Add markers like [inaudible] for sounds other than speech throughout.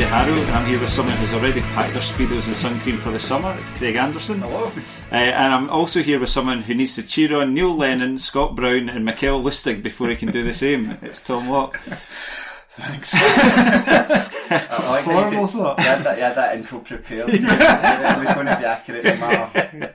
Podcast. I'm Andy Harrow and I'm here with someone who's already packed their speedos and sun cream for the summer. It's Craig Anderson. Hello. Uh, and I'm also here with someone who needs to cheer on Neil Lennon, Scott Brown, and Mikael Lustig before he can do the same. It's Tom Watt. Thanks. [laughs] I like Horrible that you, thought. you, had that, you had that intro prepared. [laughs] it was going to be accurate no matter.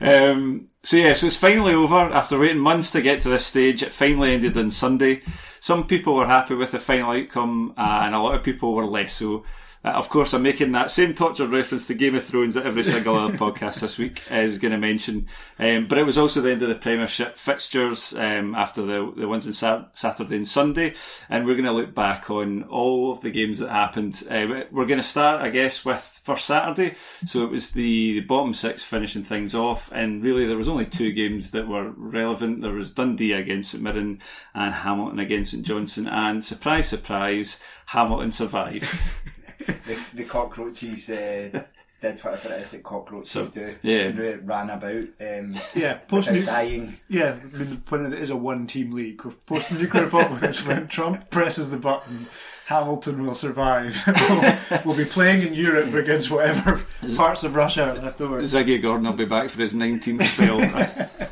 Um, so yeah, so it's finally over. After waiting months to get to this stage, it finally ended on Sunday. Some people were happy with the final outcome, uh, and a lot of people were less so. Uh, of course, I'm making that same tortured reference to Game of Thrones that every single other [laughs] podcast this week is going to mention. Um, but it was also the end of the Premiership fixtures um, after the the ones on Sa- Saturday and Sunday, and we're going to look back on all of the games that happened. Uh, we're going to start, I guess, with first Saturday. So it was the, the bottom six finishing things off, and really there was only two games that were relevant. There was Dundee against St Mirren and Hamilton against St Johnstone, and surprise, surprise, Hamilton survived. [laughs] The, the cockroaches uh, did whatever it is that cockroaches So, do. yeah. And ran about. Um, Yeah, post without dying. Yeah, I mean, when it is a one-team league, post nuclear apocalypse, when Trump presses the button, Hamilton will survive. [laughs] we'll, we'll be playing in Europe against whatever parts of Russia are left over. Ziggy Gordon will be back for his 19th spell. [laughs]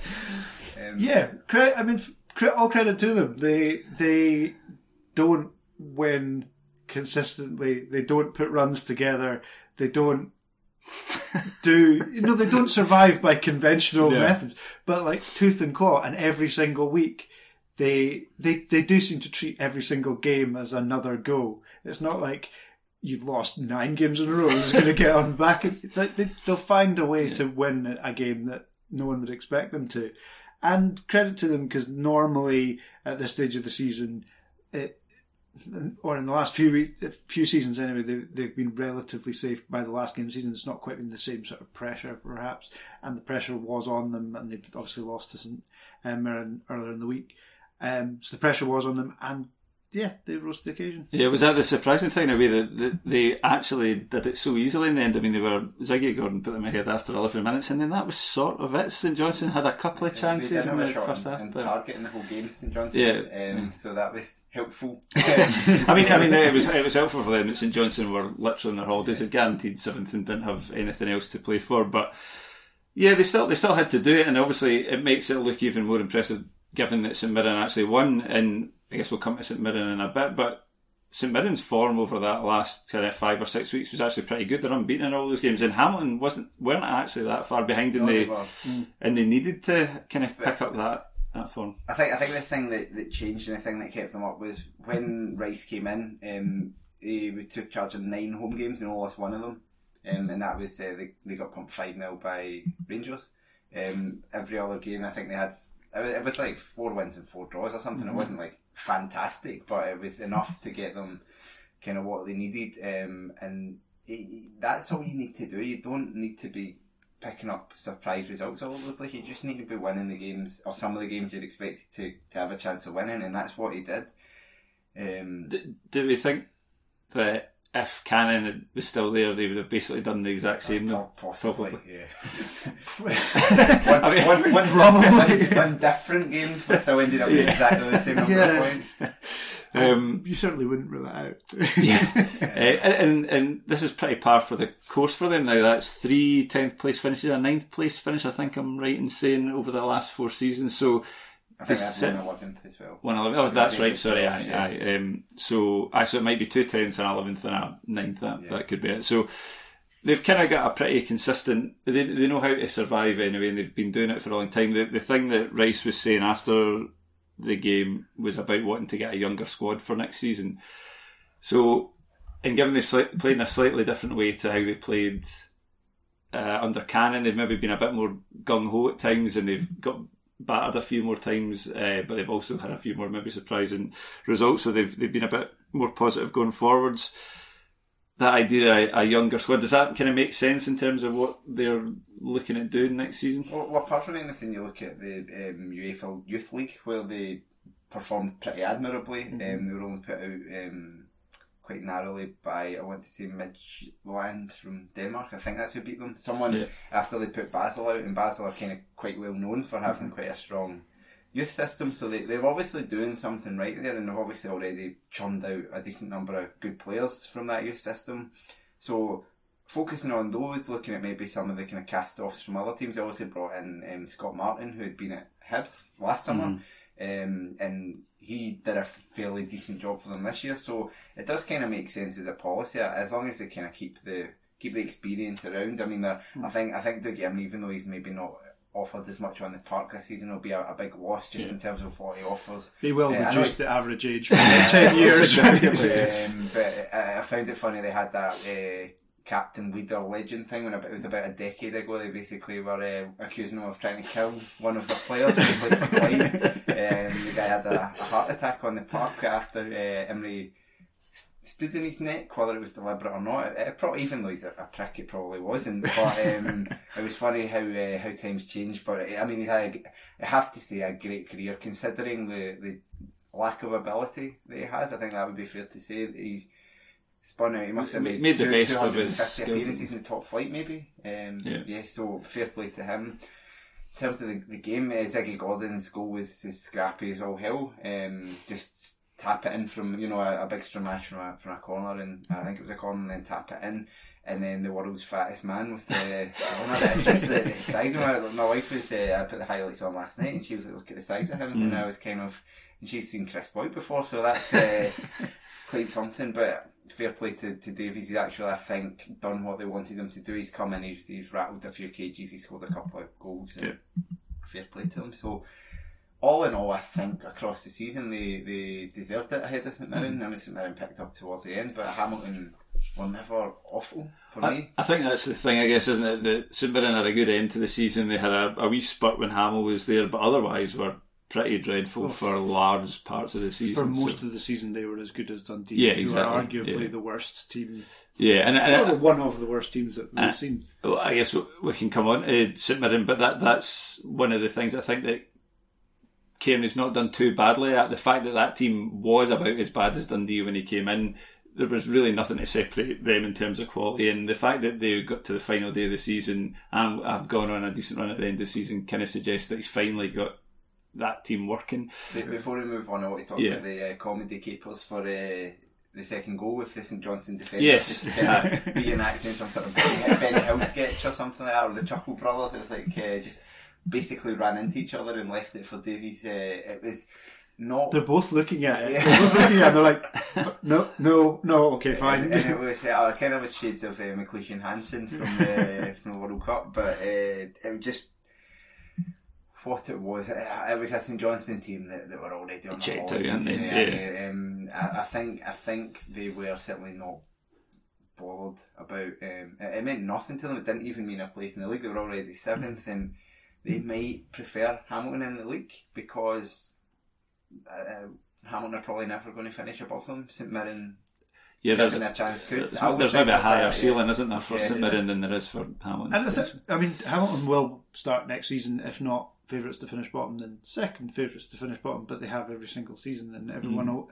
Um, Yeah, credit, I mean, cre- all credit to them. They they don't win consistently. They don't put runs together. They don't [laughs] do you know they don't survive by conventional No. methods. But like tooth and claw, and every single week they they they do seem to treat every single game as another go. It's not like. You've lost nine games in a row. Is going to get on back. They- they- They'll find a way to win a game that no one would expect them to and credit to them because normally at this stage of the season, it, or in the last few week, few seasons anyway, they, they've been relatively safe by the last game of the season. It's not quite been the same sort of pressure, perhaps, and the pressure was on them, and they obviously lost to St um, Mirren earlier in the week. Um, so the pressure was on them, and yeah, they rose to the occasion. Yeah, was that the surprising thing in a way that, that they actually did it so easily in the end? I mean, they were Ziggy Gordon put them ahead after 11 minutes, and then that was sort of it. St Johnstone had a couple of chances did in have a the shot first half. in but- targeting the whole game, St Johnstone. Yeah. Um, so that was helpful. [laughs] I mean, I mean, it was it was helpful for them that St Johnstone were literally on their holidays, had guaranteed seventh and didn't have anything else to play for. But yeah, they still they still had to do it, and obviously it makes it look even more impressive given that St Mirren actually won. And I guess we'll come to St Mirren in a bit, but St Mirren's form over that last kind of five or six weeks was actually pretty good. They're unbeaten in all those games, and Hamilton wasn't weren't actually that far behind, and No, they they were. and they needed to kind of pick up that that form. I think I think the thing that, that changed and the thing that kept them up was when Rice came in. Um, they we took charge of nine home games and only lost one of them, um, and that was uh, they they got pumped five 0 by Rangers. Um, every other game, I think they had it was, it was like four wins and four draws or something. It wasn't like fantastic, but it was enough to get them kind of what they needed. Um, and it, that's all you need to do. You don't need to be picking up surprise results all over the place. You just need to be winning the games or some of the games you're expected to, to have a chance of winning, and that's what he did. Um, Do, do we think that if Canning was still there, they would have basically done the exact same? though? Possibly, Probably. yeah. [laughs] one, one, [laughs] one, one, one different games, but still ended up with exactly the same number Yeah. of points. [laughs] Um, You certainly wouldn't rule it out. yeah, Uh, and and this is pretty par for the course for them now. That's three 10th place finishes, a ninth place finish. I think I'm right in saying over the last four seasons. So I think that's sit- one eleventh as well. Oh, that's right. Sorry, aye, Yeah. aye. Um, so I so it might be two tenths, an eleventh, and a ninth. That Yeah. that could be it. So they've kind of got a pretty consistent. They they know how to survive anyway, and they've been doing it for a long time. The the thing that Rice was saying after the game was about wanting to get a younger squad for next season. So, and given they've sli- played in a slightly different way to how they played uh, under Canning, they've maybe been a bit more gung ho at times, and they've got battered a few more times, uh, but they've also had a few more maybe surprising results. So they've they've been a bit more positive going forwards. That idea, a, a younger squad, does that kind of make sense in terms of what they're looking at doing next season? Well, well, apart from anything, you look at the um, UEFA Youth League where they performed pretty admirably. Um, they were only put out um, quite narrowly by I want to say Midtjylland from Denmark. I think that's who beat them. Someone Yeah. after they put Basel out, and Basel are kind of quite well known for having quite a strong youth system. So they they're obviously doing something right there, and they've obviously already churned out a decent number of good players from that youth system. So focusing on those, looking at maybe some of the kind of cast-offs from other teams. They obviously brought in um, Scott Martin, who had been at Hibs last summer, um, and he did a fairly decent job for them this year. So it does kind of make sense as a policy, as long as they kind of keep the keep the experience around. I mean, they're- I think I think Dougie, I mean, even though he's maybe not offered as much on the park this season, will be a, a big loss just in terms of what he offers. They will Uh, reduce the average age [laughs] by 10 years. [laughs] um, but I, I found it funny they had that uh, captain leader legend thing when it was about a decade ago. They basically were uh, accusing him of trying to kill one of the players when he played for Clyde. [laughs] Um, the guy had a, a heart attack on the park after uh, Imrie s- stood in his neck, whether it was deliberate or not. It, it probably, even though he's a, a prick, it probably wasn't. But um, [laughs] it was funny how uh, how times change. But I mean, he's had, a- I have to say, a great career considering the the lack of ability that he has. I think that would be fair to say. That he's spun out. He must have made, Made the best of his 250 appearances in the top flight, maybe. Um, Yeah. yeah. So fair play to him. In terms of the, the game, uh, Ziggy Gordon's goal was as scrappy as all hell. Um, just tap it in from you know a, a big stramash from a from a corner, and I think it was a corner, and then tap it in. And then the world's fattest man with the [laughs] corner. It's just the, the size of him. My wife was, uh, I put the highlights on last night and she was like, look at the size of him. And I was kind of, and she's seen Kris Boyd before, so that's uh, [laughs] quite something. But fair play to, to Davies. He's actually, I think, done what they wanted him to do. He's come in, he's, he's rattled a few cages, he's scored a couple of goals. And Fair play to him. So, all in all, I think across the season they, they deserved it ahead of St Mirren. Mm. I mean, St Mirren picked up towards the end, but Hamilton were never awful for I, me. I think that's the thing, I guess, isn't it? That St Mirren had a good end to the season. They had a, a wee spurt when Hamill was there, but otherwise were pretty dreadful for large parts of the season. For most so- of the season, they were as good as Dundee. Yeah, who exactly, arguably yeah. the worst team. yeah, and, and one of the worst teams that we've Uh, seen. Well, I guess we- we can come on to St Mirren, but that that's one of the things I think that Kearney's not done too badly at. The fact that that team was about as bad as Dundee when he came in, there was really nothing to separate them in terms of quality. And the fact that they got to the final day of the season and have gone on a decent run at the end of the season kind of suggests that he's finally got that team working. Before we move on, I want to talk Yeah. about the uh, comedy capers for uh, the second goal with the St Johnstone defender. Yes. Just to kind of reenacting some sort of Benny, Benny Hill sketch or something like that, or the Chuckle Brothers. It was like uh, just basically ran into each other and left it for Davies. Uh, it was not. They're both looking at it. Yeah. They're both looking at it. They're like, no, no, no. Okay, fine. And, and it was uh, kind of was shades of uh, McLeish and Hansen from the from the World Cup, but uh, it was just what it was. uh, It was a St Johnstone team that, that were already on the Checked out, holidays, weren't they? and, Yeah. uh, um, I, I think I think they were certainly not bothered about. Um, it, it meant nothing to them. It didn't even mean a place in the league. They were already seventh, and they might prefer Hamilton in the league because. Uh, Hamilton are probably never going to finish above them. St Mirren Yeah, there's, given a chance could. there's, there's maybe a higher that, ceiling, yeah. isn't there, for Yeah. St Mirren than there is for Hamilton. And I, think, I mean, Hamilton will start next season, if not favourites to finish bottom, then second favourites to finish bottom. But they have every single season, and everyone Mm. will,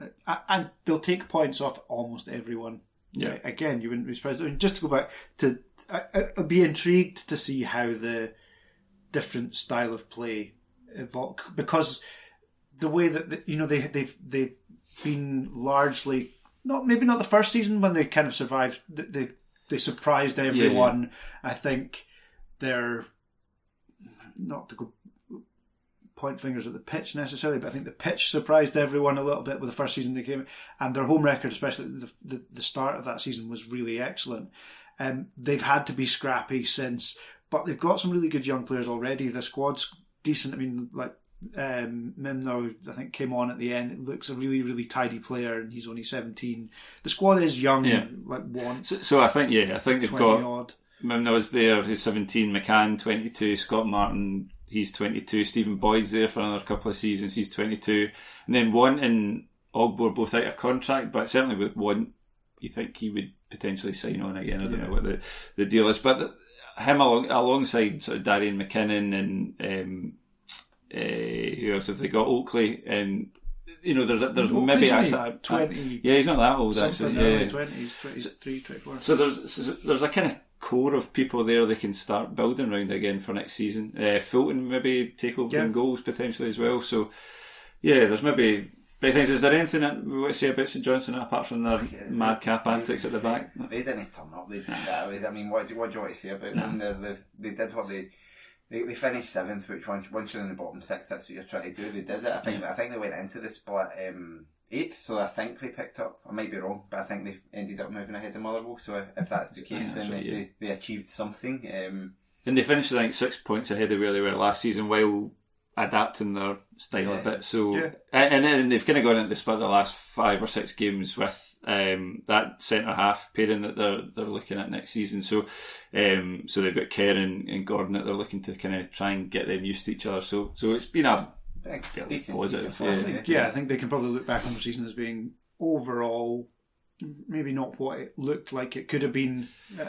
and they'll take points off almost everyone. Yeah. Again, you wouldn't be surprised. I mean, just to go back to, I, I'd be intrigued to see how the different style of play evolve because the way that the, you know they they've they've been largely not maybe not the first season when they kind of survived they they, they surprised everyone. I think they're not to go point fingers at the pitch necessarily, but I think the pitch surprised everyone a little bit with the first season they came, and their home record, especially the the, the start of that season, was really excellent. Um, they've had to be scrappy since, but they've got some really good young players already. The squad's decent. I mean, like um, Mimno, I think came on at the end. It looks a really really tidy player, and he's only seventeen. The squad is young, Yeah. like one So, so I think, yeah, I think they've got odd. Mimno was there, who's 17, McCann 22, Scott Martin, he's 22, Stephen Boyd's there for another couple of seasons, he's 22. And then one and Ogbo were both out of contract, but certainly with one, you think he would potentially sign on again. I don't know what the, the deal is. But him along, alongside sort of Darian MacKinnon and um, uh, who else have they got? Oakley and. You know, there's there's Oakley's maybe a, only a- 20 yeah, he's not that old actually. Yeah, twenties, 23, 24. so there's so there's a kind of core of people there they can start building around again for next season. Uh, Fulton maybe take over Yeah. in goals potentially as well. So yeah, there's maybe big things. Is there anything that we want to say about St Johnstone apart from their madcap antics at the back? They didn't turn up. They did that. Was, I mean, what, do- what do you want to say about them? They, they, they did what they. They, they finished seventh, which once, once you're in the bottom six, that's what you're trying to do. They did it. I think. I think they went into the split um, eighth, so I think they picked up. I might be wrong, but I think they ended up moving ahead of Motherwell. So if that's the case, that's then right, they, yeah. they, they achieved something. Um, And they finished I think six points ahead of where they were last season while adapting their style a bit. So Yeah. and, and then they've kind of gone into the split the last five or six games with um, that centre half pairing that they're they're looking at next season. So um, so they've got Kerr and, and Gordon that they're looking to kind of try and get them used to each other. So so it's been a big, Fairly decent positive, season for yeah. I think, yeah, I think they can probably look back on the season as being overall maybe not what it looked like it could have been uh,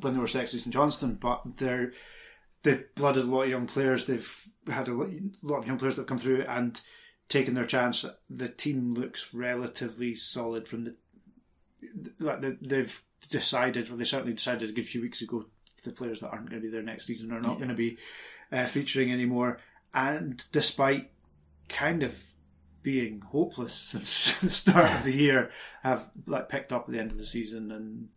when they were Sexton and Johnston, but they're they've blooded a lot of young players. They've had a lot lot of young players that have come through and taken their chance. The team looks relatively solid from the like they- they've decided, or they certainly decided a good few weeks ago, the players that aren't going to be there next season are not going to be uh, featuring anymore. And despite kind of being hopeless [laughs] since the start of the year, have like picked up at the end of the season and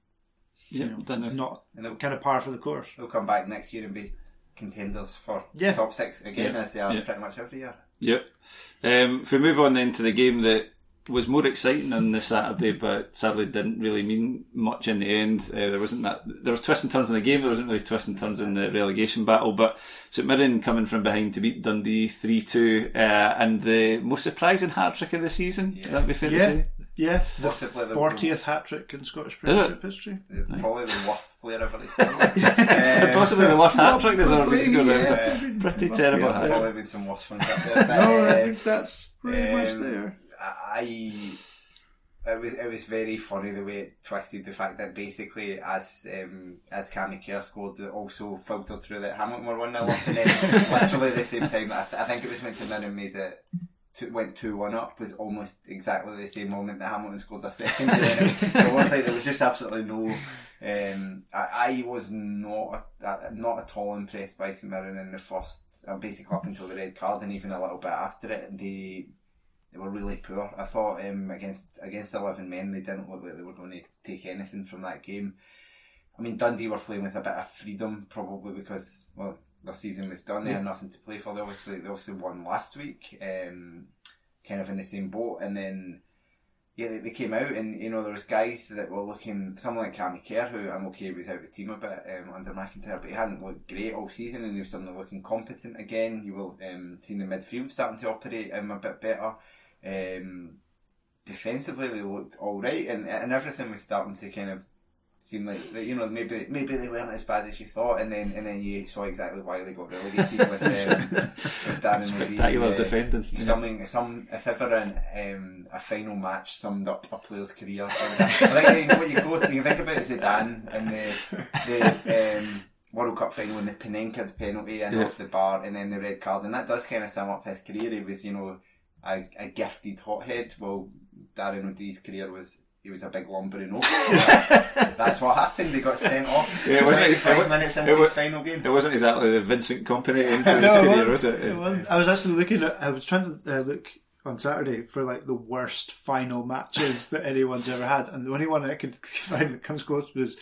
yeah, you know, done it. not And they'll, kind of par for the course. they'll come back next year and be contenders for Yeah. top six again, Yeah. as they are Yeah. pretty much every year. Yep. Um, if we move on then to the game that was more exciting on the Saturday, but sadly didn't really mean much in the end. Uh, there wasn't that. There was twists and turns in the game. There wasn't really twists and turns in the relegation battle. But St Mirren coming from behind to beat Dundee three two, uh, and the most surprising hat trick of the season. Would that be fair to say? yeah, the Possibly the- fortieth hat trick in Scottish Is Premier it? League history. Probably the worst player ever to score. Um, [laughs] [laughs] Possibly the worst hat trick there's ever been scored. It was yeah. pretty terrible Yeah. hat There's trick. probably been some worse ones up there. No, uh, I think that's pretty much um, there. I it was it was very funny the way it twisted the fact that basically as um, as Cammy Kerr scored it also filtered through that Hamilton were one 0 up and then [laughs] literally the same time I, th- I think it was when St Mirren made it two, went two one up was almost exactly the same moment that Hamilton scored a second. And it, was- it was like there was just absolutely no. Um, I, I was not uh, not at all impressed by St Mirren in the first, uh, basically up until the red card, and even a little bit after it. They they were really poor. I thought um, against against eleven men, they didn't look like they were going to take anything from that game. I mean, Dundee were playing with a bit of freedom, probably because well, their season was done. They had nothing to play for. They obviously they obviously won last week. Um, kind of in the same boat, and then yeah, they, they came out and you know there was guys that were looking, someone like Cammy Kerr, who I'm okay was out the team a bit um, under McIntyre, but he hadn't looked great all season, and he was suddenly looking competent again. You will um, seen the midfield starting to operate um, a bit better. Um, defensively, they looked all right, and and everything was starting to kind of seem like you know maybe maybe they weren't as bad as you thought, and then and then you saw exactly why they got relegated with, um, with [laughs] Darren Spectacular O'Dea, uh, defending. Something, some if ever an, um, a final match summed up a player's career. I think [laughs] you know, what you go you think about Zidane and the the um, World Cup final when the Panenka penalty and Yeah. off the bar, and then the red card, and that does kind of sum up his career. He was you know a, a gifted hothead. Well, Darren O'Dea's career was. He was a big lumbering oak. [laughs] That's what happened. They got sent off. Yeah, it wasn't- it 25 wa- minutes it into wa- the final game. It wasn't exactly the Vincent Kompany [laughs] into his No, career, wasn't. was it? It wasn't. I was actually looking at. I was trying to uh, look on Saturday for like the worst final matches [laughs] that anyone's ever had, and the only one I could find that comes close was,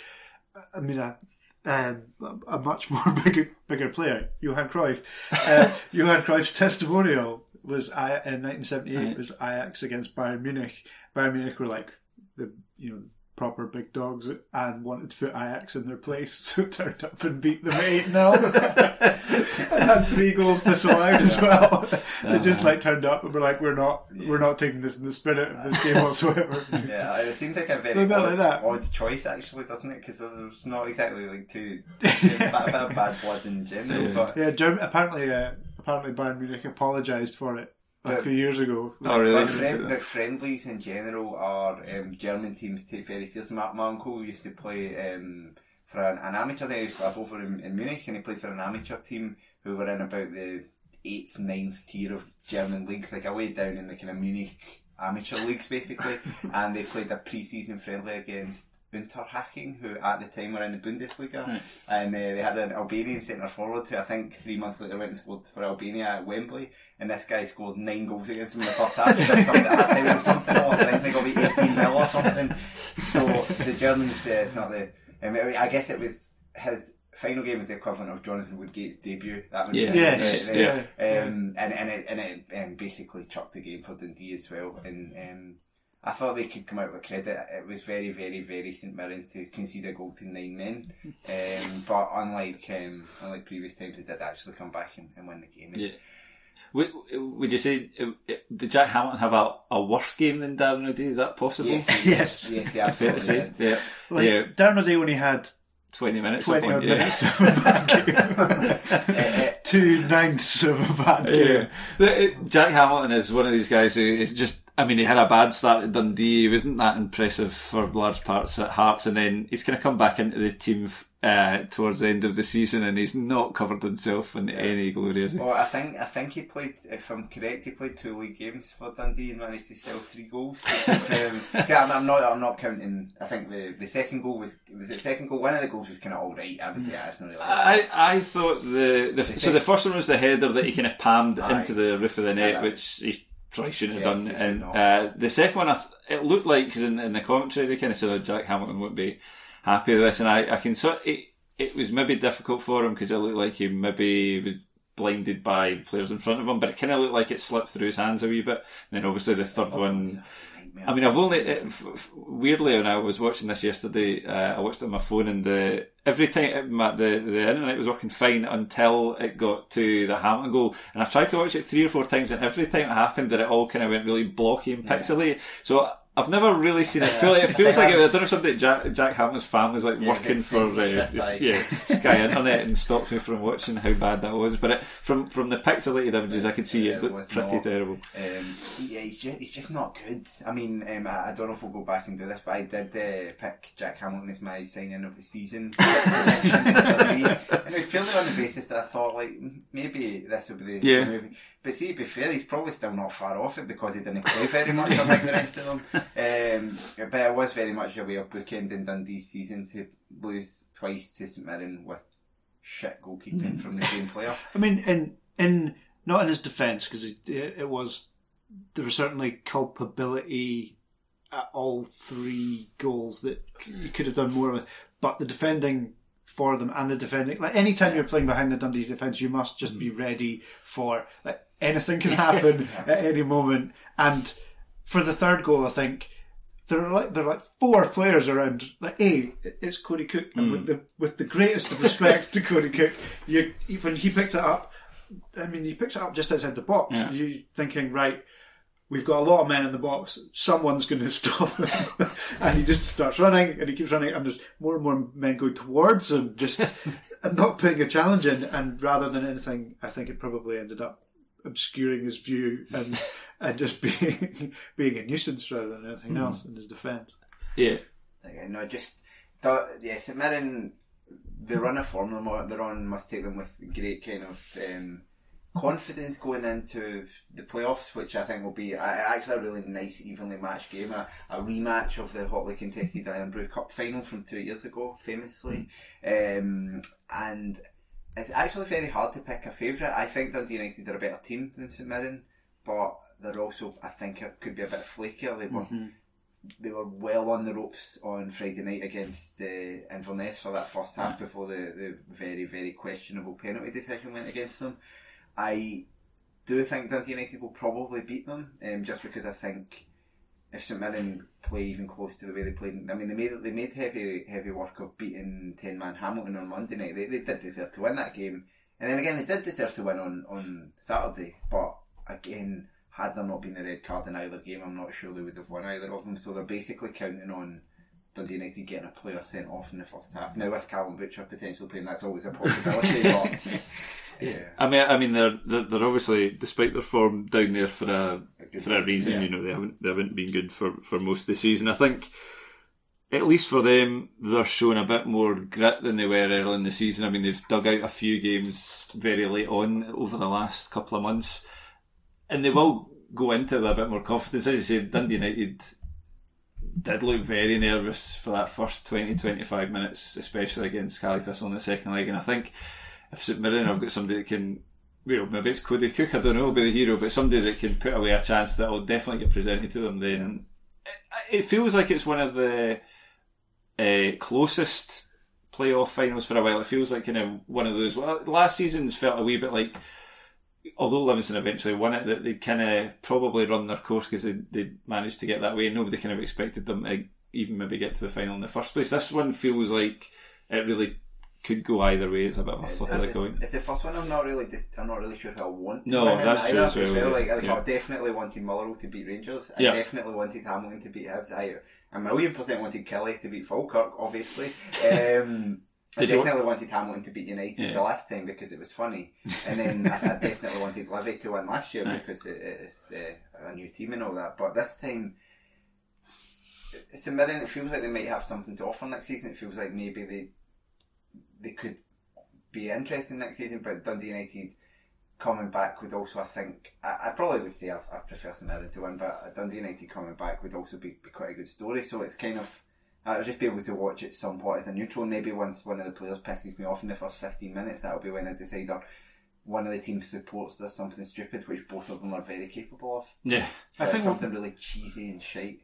I mean, a, um, a much more bigger bigger player, Johan Cruyff. Uh, Johan Cruyff's testimonial was I, in 1978 was Ajax against Bayern Munich. Bayern Munich were like the you know proper big dogs and wanted to put Ajax in their place, [laughs] so turned up and beat them eight 0 [laughs] and had three goals disallowed as well. they just like turned up and were like, "We're not, we're not taking this in the spirit of this game whatsoever." [laughs] Yeah, it seems like a very a bit odd, like that. odd choice, actually, doesn't it? Because there's not exactly like two a bit of bad blood in general. But yeah, Germ- apparently, uh, apparently Bayern Munich apologised for it a But- few years ago. Oh, really? But, friend, but friendlies in general are um, German teams take very seriously. My, my uncle used to play um, for an, an amateur. They used to live over in, in Munich, and he played for an amateur team who were in about the eighth, ninth tier of German leagues, like away down in the kind of Munich amateur leagues, basically. [laughs] and they played a pre-season friendly against Unterhaching, who at the time were in the Bundesliga, and uh, they had an Albanian centre forward who I think three months later went and scored for Albania at Wembley, and this guy scored nine goals against them in the first half. Or something, half or something. Or I think they got beat eighteen nil or something. So the Germans, uh, it's not the. I, mean, I guess it was his final game was the equivalent of Jonathan Woodgate's debut. That would Yeah. be Yes, yeah, um, and and it and it um, basically chucked the game for Dundee as well. And um, I thought they could come out with credit. It was very, very, very St Mirren to concede a goal to nine men. [laughs] Um, but unlike um, unlike previous times, they did actually come back and, and win the game. Yeah. Would, would you say uh, uh, did Jack Hamilton have a, a worse game than Darren O'Dea? Is that possible? Yes, [laughs] Yes. yes, [laughs] Fair yeah, to absolutely. say. did. Yeah. Like yeah. Darren O'Dea when he had Twenty minutes. twenty of odd one, yeah. minutes of a bad game, two ninths of a bad game. Yeah. Uh, Jack Hamilton is one of these guys who is just, I mean, he had a bad start at Dundee. He wasn't that impressive for large parts at Hearts, and then he's going to come back into the team uh, towards the end of the season, and he's not covered himself in any glory, has he? Well, I think I think he played. If I'm correct, he played two league games for Dundee and managed to sell three goals. Is, um, [laughs] I'm, not. I'm not counting. I think the, the second goal was was it second goal. One of the goals was kind of all right. Obviously, yeah, it's not really. I, I thought the, the so the first one was the header that he kind of palmed Aye. into the roof of the net, Yeah, which he probably shouldn't Yes, have done. And uh, the second one, I th- it looked like because in, in the commentary they kind of said oh, Jack Hamilton won't be happy with this, and I, I can sort it, it was maybe difficult for him because it looked like he maybe was blinded by players in front of him, but it kind of looked like it slipped through his hands a wee bit. And then obviously the third one. I mean, I've only it, f- f- weirdly when I was watching this yesterday, uh, I watched it on my phone, and the every time my, the the internet was working fine until it got to the Hamilton goal, and I tried to watch it three or four times, and every time it happened, that it all kind of went really blocky and pixely. So. I've never really seen it. Feel like, it feels like it, I don't know if somebody Jack, Jack Hamilton's family's like Yeah, working for just- like. yeah Sky Internet and stops me from watching how bad that was. But it, from from the pixelated images, I could see Yeah, it it looked was pretty not. terrible. Um, yeah, he's just, he's just not good. I mean, um, I, I don't know if we'll go back and do this, but I did uh, pick Jack Hamilton as my signing of the season. prediction for me. and it was purely on the basis that I thought, like, maybe this would be the Yeah. movie. But see, to be fair, he's probably still not far off it because he didn't play very much unlike the rest of them. Um, but it was very much a way of bookending Dundee's season to lose twice to St Mirren with shit goalkeeping from the same player. [laughs] I mean, in in not in his defence because it, it was there was certainly culpability at all three goals that you could have done more with, but the defending for them and the defending like anytime you're playing behind the Dundee defence, you must just be ready for like anything can [laughs] happen at any moment. And for the third goal, I think there are like there are like four players around. Like, hey, it's Cody Cooke, and with hmm. the with the greatest of respect to Cody Cooke, you when he picks it up, I mean, he picks it up just outside the box. Yeah. You thinking, right? We've got a lot of men in the box. Someone's going [laughs] to stop him, and he just starts running, and he keeps running, and there's more and more men going towards him, just [laughs] not putting a challenge in. And rather than anything, I think it probably ended up obscuring his view and [laughs] and just being being a nuisance rather than anything else in his defence. Yeah. Like, no, just thought, yeah, St Mirren, the run of form they're on- must take them with great kind of um, confidence going into the playoffs, which I think will be a, actually a really nice, evenly matched game, a, a rematch of the hotly contested IRN-BRU Cup final from two years ago, famously, um, and it's actually very hard to pick a favourite. I think Dundee United are a better team than St Mirren, but they're also, I think, it could be a bit flakier. They were they were well on the ropes on Friday night against uh, Inverness for that first half before the, the very, very questionable penalty decision went against them. I do think Dundee United will probably beat them, um, just because I think if St Mirren play even close to the way they played, I mean they made they made heavy heavy work of beating ten man Hamilton on Monday night. They, they did deserve to win that game, and then again they did deserve to win on on Saturday. But again, had there not been the red card in either game, I'm not sure they would have won either of them. So they're basically counting on Dundee United getting a player sent off in the first half. Now with Callum Butcher potentially playing, that's always a possibility. [laughs] but yeah, I mean, I mean, they're, they're they're obviously, despite their form down there for a good for a reason. yeah. You know, they haven't they haven't been good for for most of the season. I think, at least for them, they're showing a bit more grit than they were early in the season. I mean, they've dug out a few games very late on over the last couple of months, and they will go into it with a bit more confidence. As you said, Dundee United did look very nervous for that first 20, 25 minutes, especially against Caley Thistle in the second leg. And I think if St Mirren have got somebody that can, you know, maybe it's Cody Cooke, I don't know, be the hero, but somebody that can put away a chance that will definitely get presented to them, then it, it feels like it's one of the uh, closest playoff finals for a while. It feels like kind of one of those. Well, last season's felt a wee bit like although Livingston eventually won it, that they kind of probably run their course because they, they managed to get that way, nobody kind of expected them to even maybe get to the final in the first place. This one feels like it really could go either way. It's a bit of a flip of It's the coin. It's the first one. I'm not really. Dis- I'm not really sure who I want. No, that's either, true as well. Like, like Yeah. I definitely wanted Motherwell to beat Rangers. I Yeah. definitely wanted Hamilton to beat Hibs. I a million percent wanted Killie to beat Falkirk. Obviously. [laughs] Um, I Did definitely wanted Hamilton to beat United Yeah. the last time because it was funny, and then I, I definitely wanted Livy to win last year because it, it's uh, a new team and all that. But this time, it's a mirror. It feels like they might have something to offer next season. It feels like maybe they they could be interesting next season, but Dundee United coming back would also, I think, I, I probably would say I, I prefer St Mirren to win, but Dundee United coming back would also be, be quite a good story. So it's kind of, I would just be able to watch it somewhat as a neutral. Maybe once one of the players pisses me off in the first 15 minutes, that'll be when I decide, or one of the team's supports does something stupid, which both of them are very capable of. Yeah, I think something really cheesy and shite.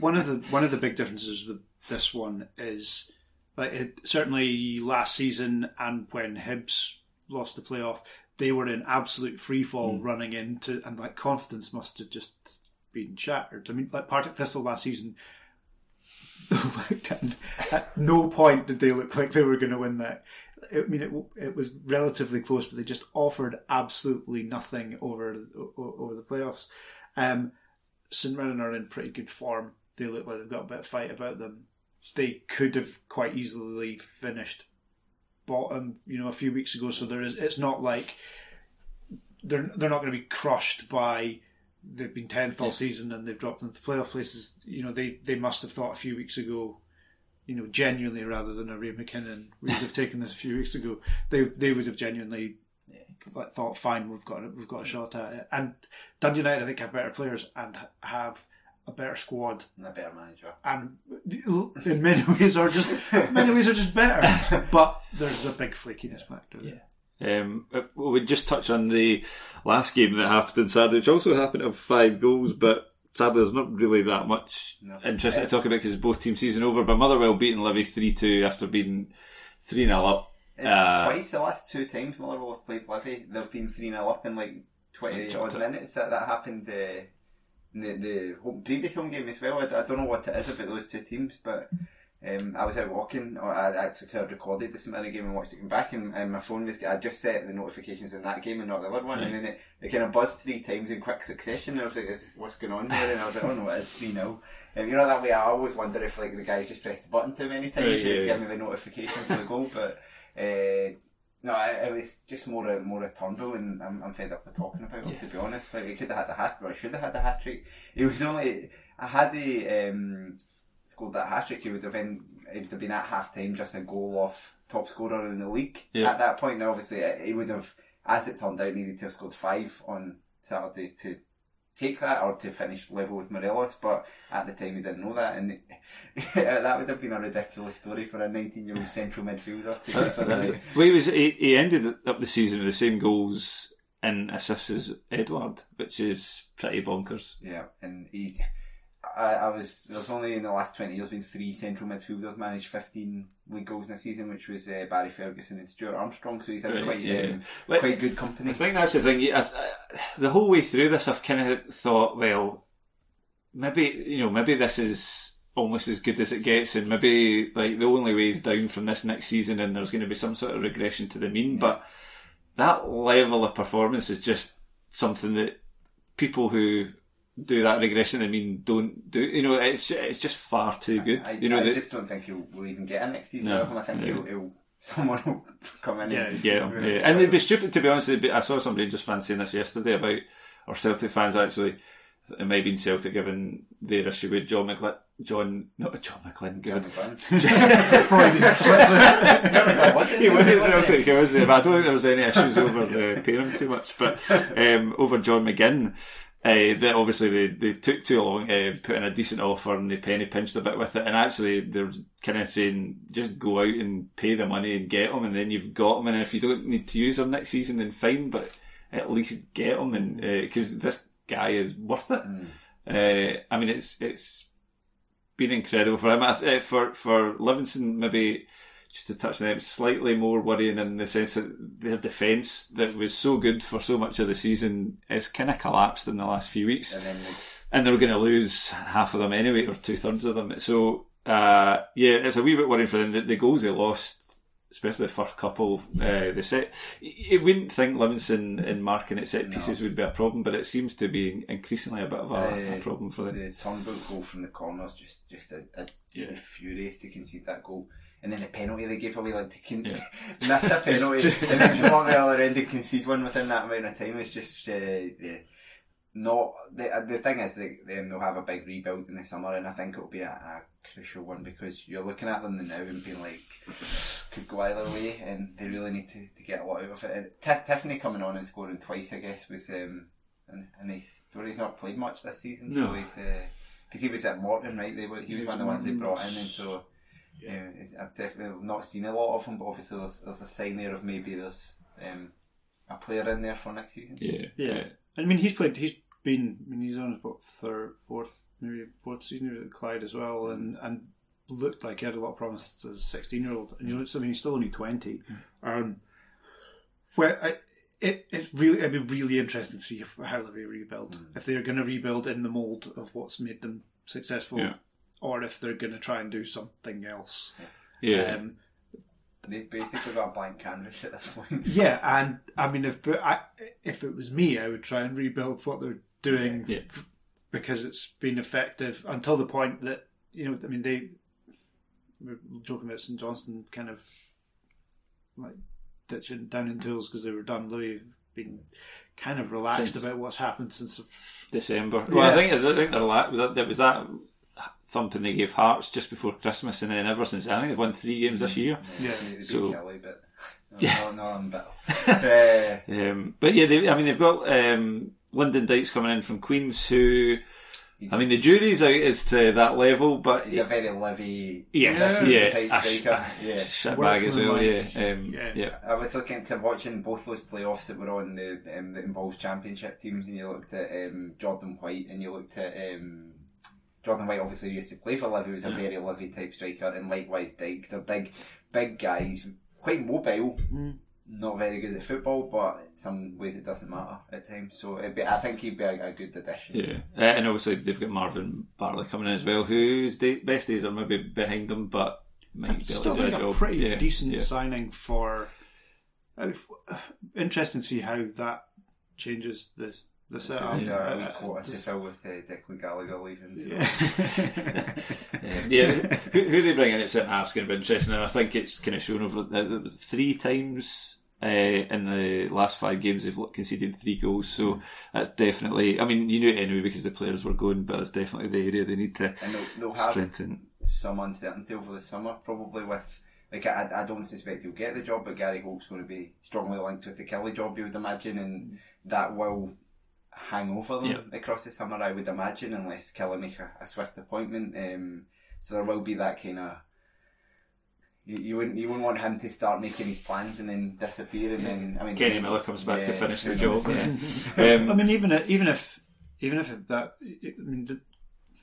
one of the one of the big differences with this one is like it, certainly last season and when Hibs lost the playoff, they were in absolute free fall mm. running into and like confidence must have just been shattered. I mean, like Partick Thistle last season. Looked [laughs] at, no point did they look like they were going to win that. I mean, it, it was relatively close, but they just offered absolutely nothing over over the playoffs. Um, St Mirren are in pretty good form. They look like they've got a bit of fight about them. They could have quite easily finished bottom, you know, a few weeks ago. So there is. It's not like they're they're not going to be crushed by. They've been tenth all season and they've dropped into playoff places. You know, they they must have thought a few weeks ago. You know, genuinely, rather than a Ray McKinnon, we would have [laughs] taken this a few weeks ago. They they would have genuinely th- thought, fine, we've got we've got a shot at it. And Dundee United, I think, have better players and have a better squad, And a better manager. and in many [laughs] ways are just in many ways are just better. [laughs] But there's a big flakiness factor. Yeah. Um, uh, well, we just touch on the last game that happened on Saturday, which also happened to have five goals, but sadly there's not really that much No. interesting to talk about because both teams' season over. But Motherwell beating Livy 3 2 after being 3 0 up. Uh, twice the last two times Motherwell have played Livy, they've been 3 0 up in like twenty Chucked odd it. minutes. That that happened uh, in the the home, previous home game as well. I, I don't know what it is about those two teams, but. Um, I was out walking, or I actually recorded this minute game and watched it come back, and, and my phone was. I just set the notifications in that game and not the other one, and then it, it kind of buzzed three times in quick succession. And I was like, is, "What's going on here?" And I was like, "Oh no, it's three 0 um, You know that way. I always wonder if like the guys just pressed the button too many times Right, to yeah, give me the notification for the goal, [laughs] but. Uh, no, it, it was just more a more a Turnbull, and I'm, I'm fed up with talking about him. To be honest, like he could have had a hat, or he should have had a hat trick. It was only I had he um, scored that hat trick, he would have been it would have been at half time just a goal off top scorer in the league Yeah. at that point. Now, obviously, uh, he would have, as it turned out, needed to have scored five on Saturday to take that or to finish level with Morelos, but at the time he didn't know that, and [laughs] that would have been a ridiculous story for a 19 year old central midfielder to do That's, that's it. Well, he, was, he, he ended up the season with the same goals and assists as Edouard, which is pretty bonkers. Yeah, and he, I, I was there's only in the last twenty years been three central midfielders managed fifteen league goals in a season, which was uh, Barry Ferguson and Stuart Armstrong. So he's in Right, quite yeah. um, quite good company. I think that's the thing. I, I, the whole way through this, I've kind of thought, well, maybe you know, maybe this is almost as good as it gets, and maybe like the only way is down from this next season, and there's going to be some sort of regression to the mean. But that level of performance is just something that people who do that regression, I mean, don't do. You know, it's it's just far too good. I, you know, I that- just don't think he'll will even get a next season. No, of him. I think no. he'll, he'll someone will [laughs] come in. Yeah, and, Yeah, yeah. and they'd be stupid to be honest. be- I saw somebody just fan saying this yesterday about or Celtic fans actually. It may have been Celtic given their issue with John McLean, John, not John McLean, John given. McGlynn. Freudian slip [laughs] there. John [laughs] McGlynn was it? He was at Wasn't he? Celtic, he was there, but I don't think there was any issues over uh, paying him too much. But um, over John McGinn, uh, that obviously they, they took too long to put in a decent offer and they penny pinched a bit with it. And actually, they're kind of saying just go out and pay the money and get them, and then you've got them. And if you don't need to use them next season, then fine, but at least get them. and because this guy is worth it. Uh, I mean, it's it's been incredible for him. I th- uh, For for Livingston, maybe just to touch on them, slightly more worrying in the sense that their defence that was so good for so much of the season has kind of collapsed in the last few weeks, And then and they're going to lose half of them anyway, or two thirds of them. So uh, yeah, it's a wee bit worrying for them. The, the goals they lost. Especially the first couple, uh, the set. You wouldn't think Livingston in marking at set pieces would be a problem, but it seems to be increasingly a bit of a, a Uh, problem for them. the Turnbull goal from the corners just just a, a Yeah. furious to concede that goal. And then the penalty they gave away, like to con- Yeah. [laughs] miss a penalty and then come on the other end and concede one within that amount of time is just uh, yeah, not the uh, the thing is they, they'll have a big rebuild in the summer and I think it'll be a, a crucial one because you're looking at them now and being like could go either way and they really need to, to get a lot out of it. And Ti- Tiffoney coming on and scoring twice I guess was um, a, a nice story. He's not played much this season, so No. he's because he was at Morton, right? They were he was one of the ones they brought in, and so yeah, I've definitely not seen a lot of him. But obviously, there's, there's a sign there of maybe there's um, a player in there for next season. Yeah, Yeah. I mean, he's played. He's been. I mean, he's on his what third, fourth, maybe fourth season at Clyde as well, and and looked like he had a lot of promise as a sixteen-year-old. And you know, I mean, he's still only twenty. Um, well, I, it it's really it'd be really interesting to see how they rebuild. If they're going to rebuild in the mold of what's made them successful, Yeah. Or if they're going to try and do something else. yeah. Um, They basically got a blank canvas at this point. [laughs] Yeah, and I mean, if I, if it was me, I would try and rebuild what they're doing Yeah. f- because it's been effective until the point that you know. I mean, they were joking about St Johnstone kind of like ditching down in tools because they were done. They've been kind of relaxed Since- about what's happened since. December. Well, I Yeah. think I think they're la- that there was that thumping they gave Hearts just before Christmas, and then ever since I think they've won three games this year. Yeah. They beat So- Killie, but [laughs] no, Yeah. no, no, I'm better. [laughs] uh, Um, but yeah, they, I mean they've got um, Lyndon Dykes coming in from Queens, who he's, I mean the jury's out as to that level, but he's a very livy. yes, Yeah. yeah, type a sh- Yeah. shitbag as well. Yeah, um, Yeah. yeah, I was looking to watching both those playoffs that were on the um, that involves championship teams, and you looked at um, Jordan White, and you looked at um, Jordan White. Obviously, used to play for Livy. Was a very Livy type striker, and likewise Dykes. They're big, big guys, quite mobile, not very good at football, but some ways it doesn't matter at times. So be, I think he'd be a, a good addition. Yeah, uh, and obviously they've got Marvin Bartley coming in as well, whose day, best days are maybe behind them, but might be Still able think a a job. pretty Yeah, decent yeah. signing for. Uh, interesting to see how that changes the the setup. Yeah, Uh, a wee quote to fill with uh, Declan Gallagher leaving. So. yeah. [laughs] Um, yeah, who, who they bring in at centre half is going to be interesting, and I think it's kind of shown over uh, it was three times uh, in the last five games they've conceded three goals. So that's definitely. I mean, you knew it anyway because the players were going, but it's definitely the area they need to And they'll, they'll have strengthen. some uncertainty over the summer, probably with. Like I, I don't suspect he'll get the job, but Gary Holt's going to be strongly linked with the Killie job, you would imagine, and that will hang over them Yeah. across the summer, I would imagine, unless Killie make a, a swift appointment. Um, so there will be that kind of. You, you wouldn't you wouldn't want him to start making his plans and then disappear and then I mean Kenny Miller comes back to finish the job. yeah. Yeah. [laughs] I Um, mean, even if, even if even if that, I mean, the,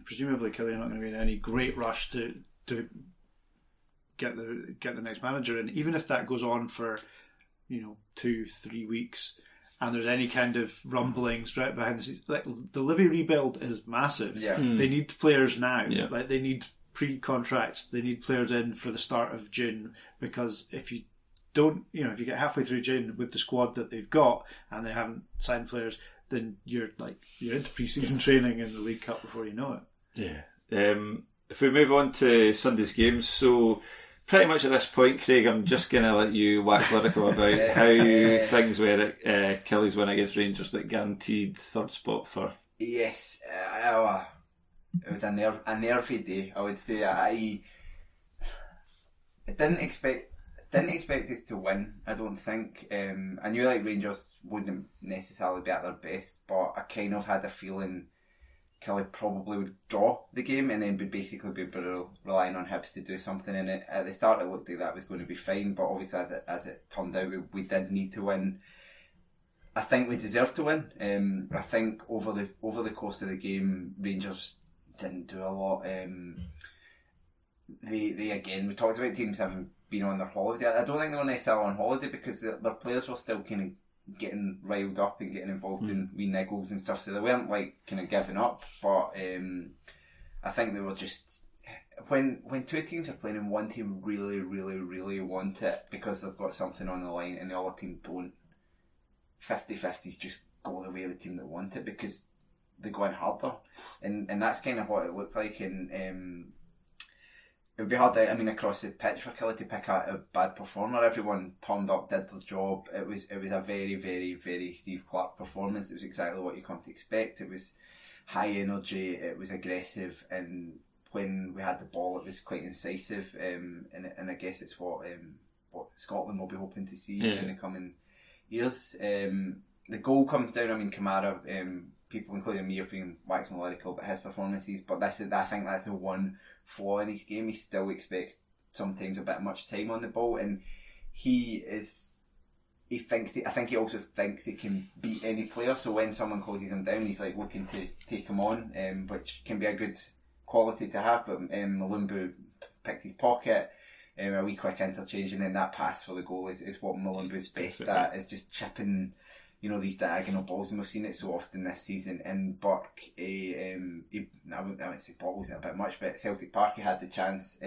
presumably Killie are not going to be in any great rush to to get the get the next manager in. Even if that goes on for you know two three weeks, and there's any kind of rumblings right behind the scenes, like the Livy rebuild is massive. Yeah. They need players now. Yeah. Like they need pre-contracts. They need players in for the start of June because if you don't, you know, if you get halfway through June with the squad that they've got and they haven't signed players, then you're like you're into pre-season [laughs] training in the League Cup before you know it. Yeah. Um, if we move on to Sunday's games, so pretty much at this point, Craig, I'm just going to let you wax lyrical about [laughs] how things were at uh, Killie's win against Rangers that guaranteed third spot for. Yes, uh, uh, it was a nerve a nervy day. I would say I, I didn't expect didn't expect us to win. I don't think. Um, I knew like Rangers wouldn't necessarily be at their best, but I kind of had a feeling Killie probably would draw the game and then would basically be relying on Hibs to do something in it. At the start, it looked like that was going to be fine, but obviously as it as it turned out, we, we did need to win. I think we deserved to win. Um, I think over the over the course of the game, Rangers didn't do a lot. Um, they they again we talked about teams having been on their holiday. I don't think they were necessarily on holiday because their, players were still kind of getting riled up and getting involved in wee niggles and stuff. So they weren't like kind of giving up. But um, I think they were just when when two teams are playing and one team really really really want it because they've got something on the line and the other team don't. 50-50s just go the way of the team that want it because they're going harder, and and that's kind of what it looked like. And um, it would be hard. To, I mean, across the pitch for Killie to pick out a bad performer. Everyone turned up, did their job. It was it was a very very very Steve Clarke performance. It was exactly what you come to expect. It was high energy. It was aggressive, and when we had the ball, it was quite incisive. Um, and and I guess it's what um, what Scotland will be hoping to see Yeah. in the coming years. Um, the goal comes down. I mean, Kamara. Um, people, including me, are feeling waxing lyrical about his performances, but this is, I think that's the one flaw in his game. He still expects sometimes a bit much time on the ball, and he is. He thinks. I think he also thinks he can beat any player. So when someone closes him down, he's like looking to take him on, um, which can be a good quality to have. But um, Mulumbu picked his pocket. Um, a wee quick interchange, and then that pass for the goal is, is what Mulumbu's best at. Is just chipping, you know, these diagonal balls, and we've seen it so often this season. And Burke, he, um, he, I wouldn't, I wouldn't say bottles it a bit much, but Celtic Park he had the chance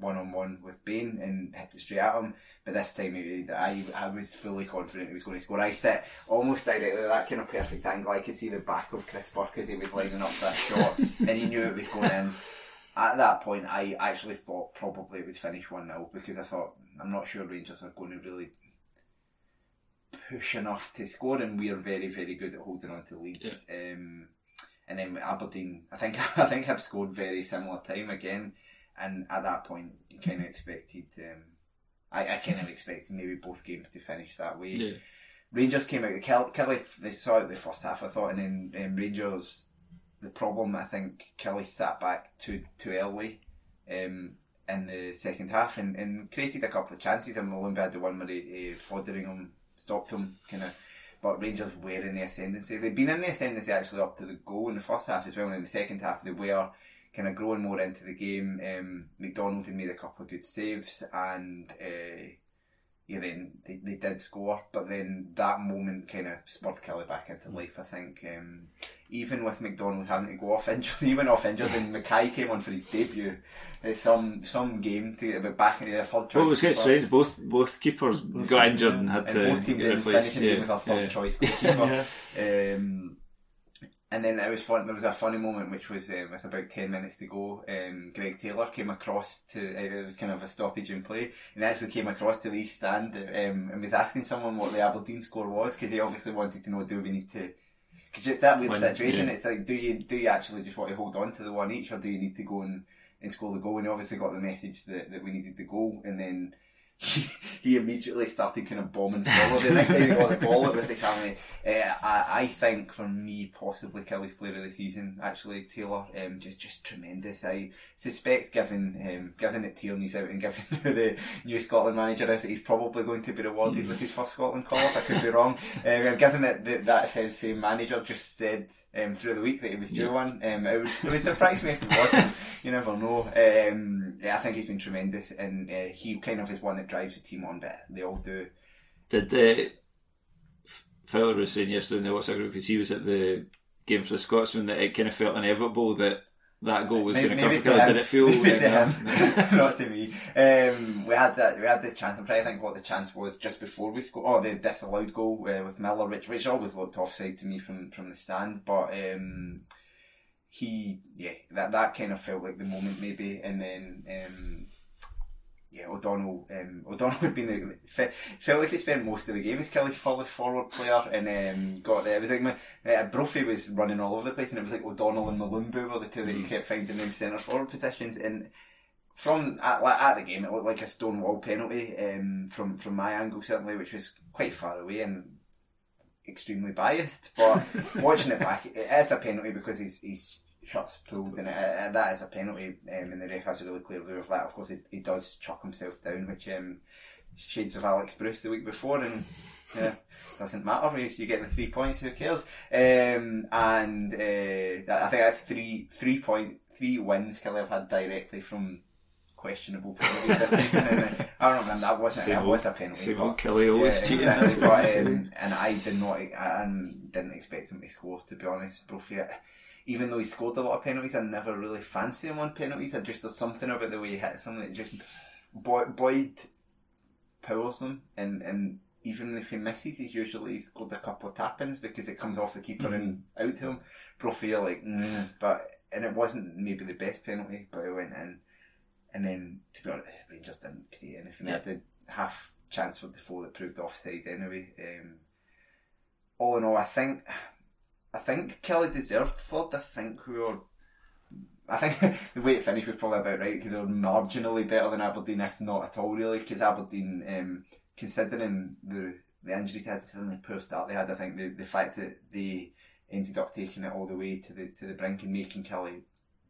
one on one with Bain and hit it straight at him. But this time, he, I, I was fully confident he was going to score. I sit almost directly at that kind of perfect angle. I could see the back of Chris Burke as he was lining up that shot, [laughs] and he knew it was going in at that point, I actually thought probably it was finished 1 0 because I thought, I'm not sure Rangers are going to really push enough to score, and we are very, very good at holding on to leads. Um, and then Aberdeen, I think, [laughs] I think have scored very similar time again, and at that point, you kind of expected, um, I, I kind of expected maybe both games to finish that way. Yeah. Rangers came out, Kel- Killie, they saw it the first half, I thought, and then um, Rangers the problem I think Killie sat back too too early um, in the second half and, and created a couple of chances. And Mulumbu had the one where he, uh, Fotheringham stopped them kind of. But Rangers were in the ascendancy. They'd been in the ascendancy actually up to the goal in the first half as well. And in the second half, they were kind of growing more into the game. Um, MacDonald had made a couple of good saves, and uh, yeah, then they, they did score, but then that moment kind of spurred Killie back into life. I think um, even with MacDonald having to go off injured, [laughs] even off injured, and Mackay came on for his debut. It's some some game to get back in the third choice. Well, it was quite keeper. strange. Both both keepers got injured and had and to both teams get didn't replaced. finish yeah, Yeah, with a third yeah. choice goalkeeper. [laughs] um, and then it was fun. There was a funny moment, which was um, with about ten minutes to go. Um, Greg Taylor came across to it was kind of a stoppage in play, and actually came across to the east stand um, and was asking someone what the Aberdeen score was because he obviously wanted to know do we need to. Because it's that weird When- situation. yeah. It's like, do you do you actually just want to hold on to the one each, or do you need to go and, and score the goal? And he obviously got the message that, that we needed the goal, and then he, he immediately started kind of bombing forward. The next time he got the ball, it was the. Uh, I, I think for me, possibly Killie's player of the season. Actually, Taylor, um, just just tremendous. I suspect, given um, given that Tierney's out and given [laughs] who the new Scotland manager is, that he's probably going to be rewarded with his first Scotland call. Up. I could be wrong. [laughs] Um, given that, that same manager just said um, through the week that he was due one, um, it would, it would surprise me if he wasn't. You never know. Um, yeah, I think he's been tremendous, and uh, he kind of is one that drives the team on, but they all do. Did uh, Fowler was saying yesterday in the WhatsApp group because he was at the game for the Scotsman that it kind of felt inevitable that that goal was going to come to. Did it feel? [laughs] Maybe to him, [laughs] not to me. Um, we had that. We had the chance. I'm trying to think what the chance was just before we scored. Oh, the disallowed goal uh, with Miller, which which always looked offside to me from from the stand, but. Um, he, yeah, that that kind of felt like the moment maybe, and then um, yeah, O'Donnell, um, O'Donnell had been the, fe- felt like he spent most of the game as Killie's fullest forward player, and um, got there. It was like my, uh, Brophy was running all over the place, and it was like O'Donnell and Mulumbu were the two that you kept finding in centre forward positions, and from at, at the game, it looked like a stone wall penalty um, from from my angle certainly, which was quite far away and extremely biased. But [laughs] watching it back, it is a penalty because he's he's shots pulled, and uh, that is a penalty. Um, and the ref has a really clear view of that. Of course, he, he does chuck himself down, which um, shades of Alex Bruce the week before, and [laughs] yeah, doesn't matter. You, you get the three points. Who cares? Um, and uh, I think that's three three point three wins Killie have had directly from questionable penalties this season. And, uh, [laughs] I don't remember that wasn't that was a penalty. same but- Killie always yeah, cheating. exactly. [laughs] But, um, and I did not, I didn't expect him to score. To be honest, Brophy. Even though he scored a lot of penalties, I never really fancy him on penalties. I just there's something about the way he hits them that just Boy, Boyd powers them, and and even if he misses, he's usually scored a couple of tap-ins because it comes off the keeper and out to him. Brophy like, mm, but and it wasn't maybe the best penalty, but it went in. And then, to be honest, Rangers didn't create anything. They had the half chance for Defoe that proved offside anyway. Um, all in all, I think, I think Killie deserved third. I think we were, I think [laughs] the way it finished was probably about right because they were marginally better than Aberdeen, if not at all, really. Because Aberdeen, um, considering the the injuries they had, considering the poor start they had, I think the, the fact that they ended up taking it all the way to the to the brink and making Killie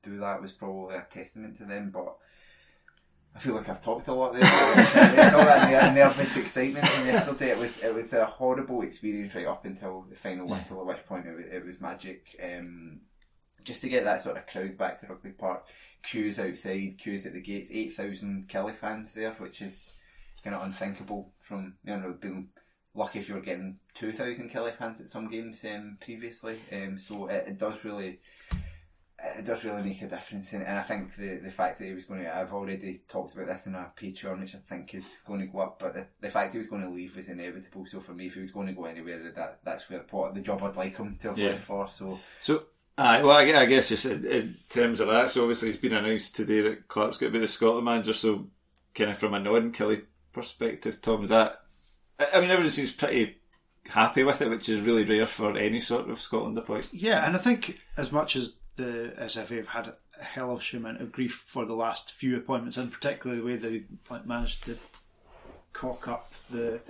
do that was probably a testament to them. But I feel like I've talked a lot there. [laughs] it's all that ner- nervous excitement from yesterday. It was it was a horrible experience right up until the final whistle. At which point it was, it was magic. Um, just to get that sort of crowd back to Rugby Park, queues outside, queues at the gates, eight thousand Killie fans there, which is kind of unthinkable. From you know, being lucky if you were getting two thousand Killie fans at some games um, previously. Um, so it, it does really it does really make a difference, and, and I think the the fact that he was going to, I've already talked about this in our Patreon, which I think is going to go up, but the, the fact he was going to leave was inevitable. So for me, if he was going to go anywhere, that that's where what the job I'd like him to have Yeah. left for. So So, aye, well, I, I guess just in, in terms of that, so obviously it's been announced today that Clarke's going to be the Scotland manager. So, kind of from a non-Killie perspective, Tom, is that? I, I mean, everyone seems pretty happy with it, which is really rare for any sort of Scotland appointment. Yeah, and I think as much as the SFA have had a hellish amount of grief for the last few appointments, and particularly the way they managed to cock up the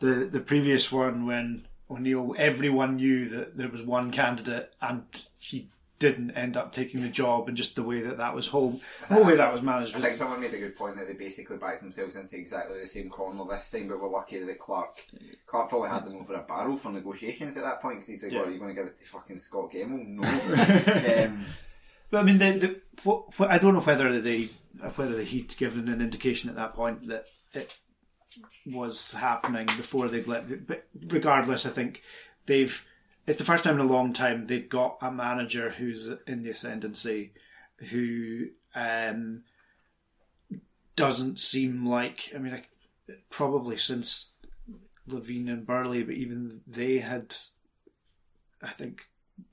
the the previous one when O'Neill, everyone knew that there was one candidate and he didn't end up taking the job, and just the way that that was whole, the whole way that was managed I think someone made a good point that they basically backed themselves into exactly the same corner this time, but we're lucky that Clarke Clarke probably had them over a barrel for negotiations at that point because he's like, Yeah. "What are you going to give it to fucking Scott Gemmill?" No. [laughs] um, But I mean, the, the, what, what, I don't know whether they whether he'd given an indication at that point that it, was happening before they'd let. But regardless, I think they've. It's the first time in a long time they've got a manager who's in the ascendancy, who um, doesn't seem like. I mean, I, probably since Levein and Burley, but even they had, I think,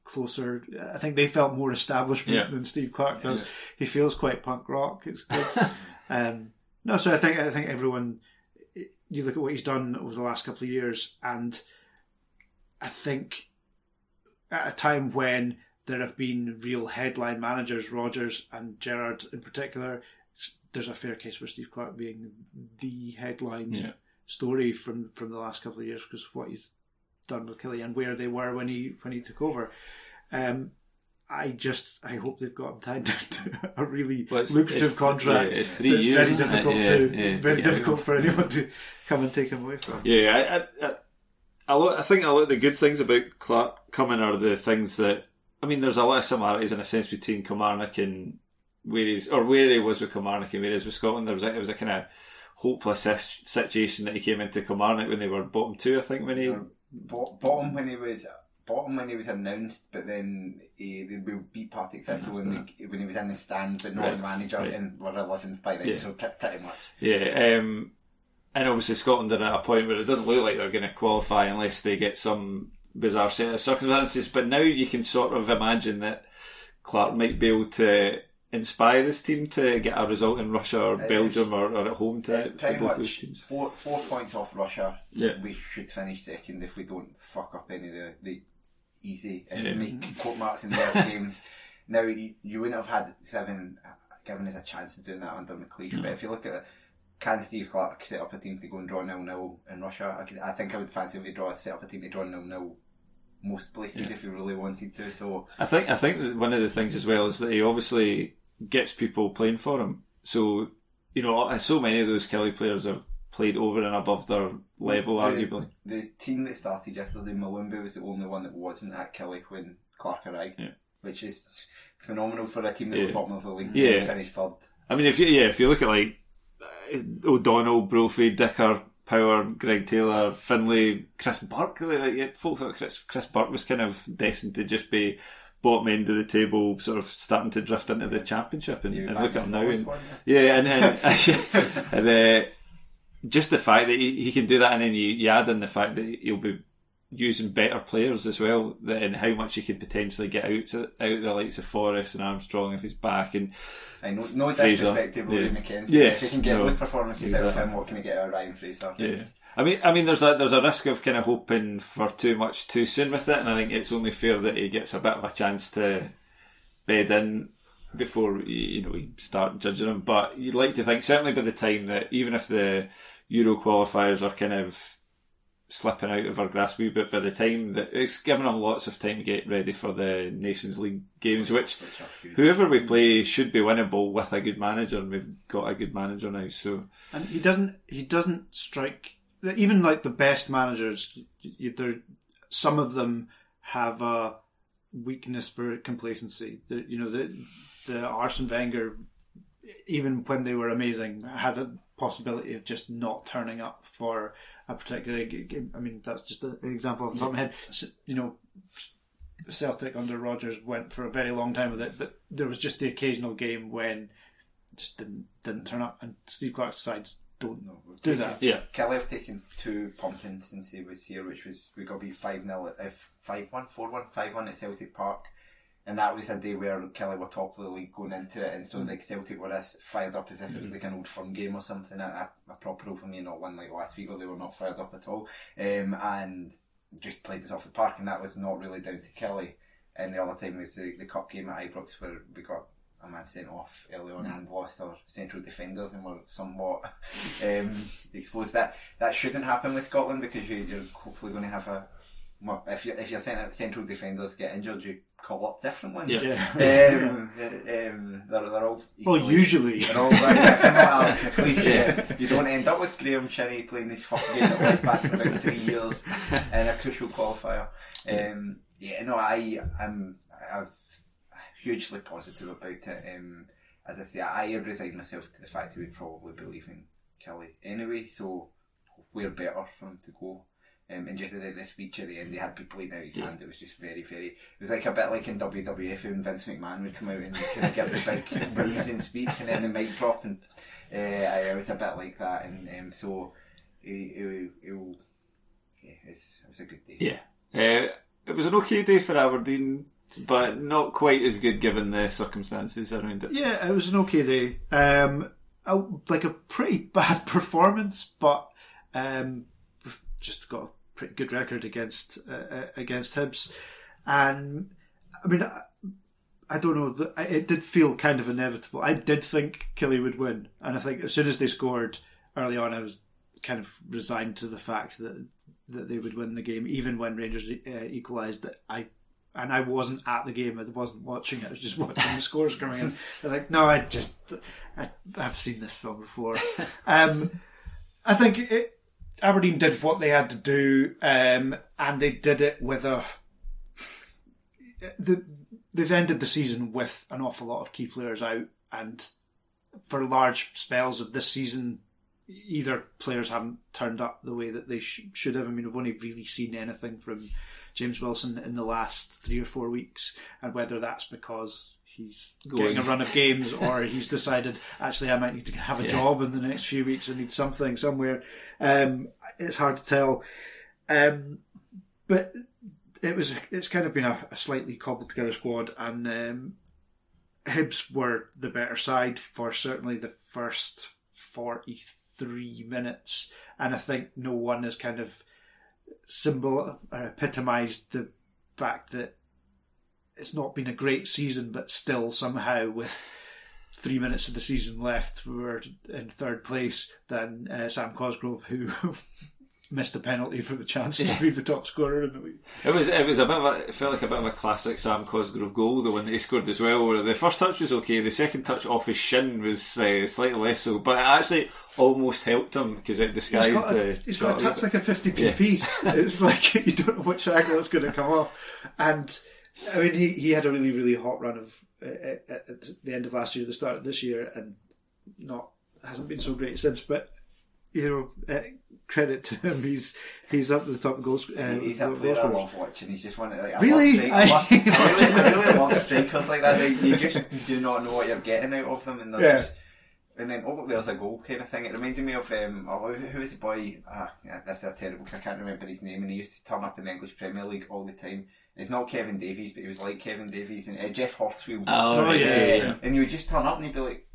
closer. I think they felt more establishment Yeah. than Steve Clarke does. He feels quite punk rock. It's good. [laughs] um, no, so I think I think everyone. You look at what he's done over the last couple of years, and I think at a time when there have been real headline managers, Rodgers and Gerrard in particular, there's a fair case for Steve Clarke being the headline Yeah. story from from the last couple of years because of what he's done with Killie and where they were when he when he took over. Um, I just I hope they've got him tied down to a really Well, it's- lucrative it's- contract. yeah, it's three years, very isn't it? difficult Yeah, to yeah, very to difficult for anyone to come and take him away from. Yeah, I, I, I, a lot, I think a lot of the good things about Clarke coming are the things that I mean. There's a lot of similarities in a sense between Kilmarnock and where he's or where he was with Kilmarnock and where he is with Scotland. There was a, it was a kind of hopeless situation that he came into Kilmarnock when they were bottom two. I think when he Bo- bottom when he was bottom when he was announced, but then he, they will beat Partick Thistle when, they, when he was in the stands, but not Right, the manager, right. and were eleventh by then. Yeah. So pre- pretty much. Yeah, um, and obviously Scotland are at a point where it doesn't look like they're going to qualify unless they get some bizarre set of circumstances. But now you can sort of imagine that Clarke might be able to inspire his team to get a result in Russia or It Belgium is- or, or at home to, It's to pretty both much those teams. four four points off Russia. Yeah. We should finish second if we don't fuck up any of the, the easy Yeah. and make mm-hmm. court marks in their [laughs] games. Now you, you wouldn't have had seven given us a chance of doing that under McLeish. But if you look at it, can Steve Clarke set up a team to go and draw nil nil in Russia? I, could, I think I would fancy if he draw set up a team to draw nil nil most places if he really wanted to. So I think I think one of the things as well is that he obviously gets people playing for him. So you know, so many of those Killie players have played over and above their level, the, arguably. the team that started yesterday, Mulumbu, was the only one that wasn't at Killie when Clarke arrived, Yeah. which is phenomenal for a team that Yeah. were bottom of the league to Yeah. finish third. I mean, if you yeah, if you look at like uh, O'Donnell, Brophy, Dicker, Power, Greg Taylor, Findlay, Chris Burke, like, yeah, folk thought Chris Chris Burke was kind of destined to just be bottom end of the table, sort of starting to drift into the championship, and, and look at him now. And, one, yeah, and and, [laughs] [laughs] and uh, just the fact that he, he can do that, and then you, you add in the fact that he'll be using better players as well, and how much he could potentially get out to, out the likes of Forrest and Armstrong if he's back, and I know, no Fraser, disrespect to Rory yeah. McKenzie. Yes, if he can get no, those performances out of exactly. him, what can he get out of Ryan Fraser? Yeah. It's- I mean, I mean, there's a there's a risk of kind of hoping for too much too soon with it, and I think it's only fair that he gets a bit of a chance to bed in before you you know we start judging him. But you'd like to think certainly by the time that even if the Euro qualifiers are kind of slipping out of our grasp a wee bit, by the time that it's given him lots of time to get ready for the Nations League games, which which whoever we play should be winnable with a good manager, and we've got a good manager now. So And he doesn't. He doesn't strike. Even like the best managers, there, some of them have a weakness for complacency. The, you know, the the Arsene Wenger, even when they were amazing, had a possibility of just not turning up for a particular game. I mean, that's just an example off the top of my head. S- You know, Celtic under Rodgers went for a very long time with it, but there was just the occasional game when it just didn't didn't turn up, and Steve Clarke's sides don't we've do that. yeah, Killie have taken two pumpkins since he was here, which was we got to be five 0 if five one, four one, five one at Celtic Park, and that was a day where Killie were top of the league going into it, and so like Celtic were as fired up as if it was like an old firm game or something, a, a, proper old for me, not one like last week, or they were not fired up at all, um, and just played us off the park, and that was not really down to Killie. And the other time was the, the cup game at Ibrox where we got a man sent off early on and lost our central defenders and were somewhat [laughs] um, exposed. That that shouldn't happen with Scotland because you, you're hopefully going to have a well, if you if your central defenders get injured, you call up different ones. Yeah. Um, [laughs] um, they're, they're all Well, usually. they're all right. If you're not Alex McLeish, yeah. you don't end up with Graham Shinnie playing this fucking game at left back for about three years [laughs] in a crucial qualifier. Um, yeah, no, I I'm I'm hugely positive about it. Um, as I say, I resigned myself to the fact that we'd probably be leaving Killie anyway. So we're better for him to go. Um, and just the, the speech at the end, he had people leaning out his hand. It was just very, very. It was like a bit like in WWF when Vince McMahon would come out and kind of give the big [laughs] bruising speech and then the mic drop, and uh, it was a bit like that. And um, so, he, he, he'll, yeah, it's, it was a good day. Yeah. Uh, it was an okay day for Aberdeen, but not quite as good given the circumstances around it. Yeah, it was an okay day. Um, a, like a pretty [laughs] bad performance, but um, we've just got a pretty good record against uh, uh, against Hibs, and I mean, I, I don't know. It did feel kind of inevitable. I did think Killie would win, and I think as soon as they scored early on, I was kind of resigned to the fact that that they would win the game, even when Rangers uh, equalised. That I and I wasn't at the game. I wasn't watching it. I was just [laughs] watching the scores coming in. I was like, no, I just I, I've seen this film before. [laughs] Um, I think it, Aberdeen did what they had to do, um, and they did it with a. The, they've ended the season with an awful lot of key players out, and for large spells of this season, either players haven't turned up the way that they sh- should have. I mean, I've only really seen anything from James Wilson in the last three or four weeks, and whether that's because he's getting a run of games or he's decided actually I might need to have a job in the next few weeks. I need something somewhere. Um, it's hard to tell, um, but it was it's kind of been a, a slightly cobbled together squad, and um, Hibs were the better side for certainly the first forty three minutes, and I think no one has kind of symbol or epitomised the fact that it's not been a great season, but still somehow with three minutes of the season left, we're in third place than uh, Sam Cosgrove, who [laughs] missed a penalty for the chance to be the top scorer in the league. It was it was a bit of a it felt like a bit of a classic Sam Cosgrove goal, the one that he scored as well. Where the first touch was okay, the second touch off his shin was uh, slightly less so, but it actually almost helped him because it disguised He's the. a, he's got a touch like a 50p Yeah. piece. It's [laughs] like you don't know which angle it's going to come off. And I mean, he, he had a really, really hot run of uh, at at the end of last year, the start of this year, and not hasn't been so great since. But you know, uh, credit to him, he's he's up to the top goals. Uh, He's a player I love watching. He's just one of like I Really? Love strike- I, really, I really love [laughs] strikers like that. Like, you just do not know what you're getting out of them, and they're Yeah. just. And then oh, there's a goal kind of thing. It reminded me of um, oh, who was the boy? Ah, yeah, this is terrible because I can't remember his name. And he used to turn up in the English Premier League all the time. It's not Kevin Davies, but he was like Kevin Davies and uh, Geoff Horsfield. Oh, yeah, yeah, yeah. And he would just turn up and he'd be like,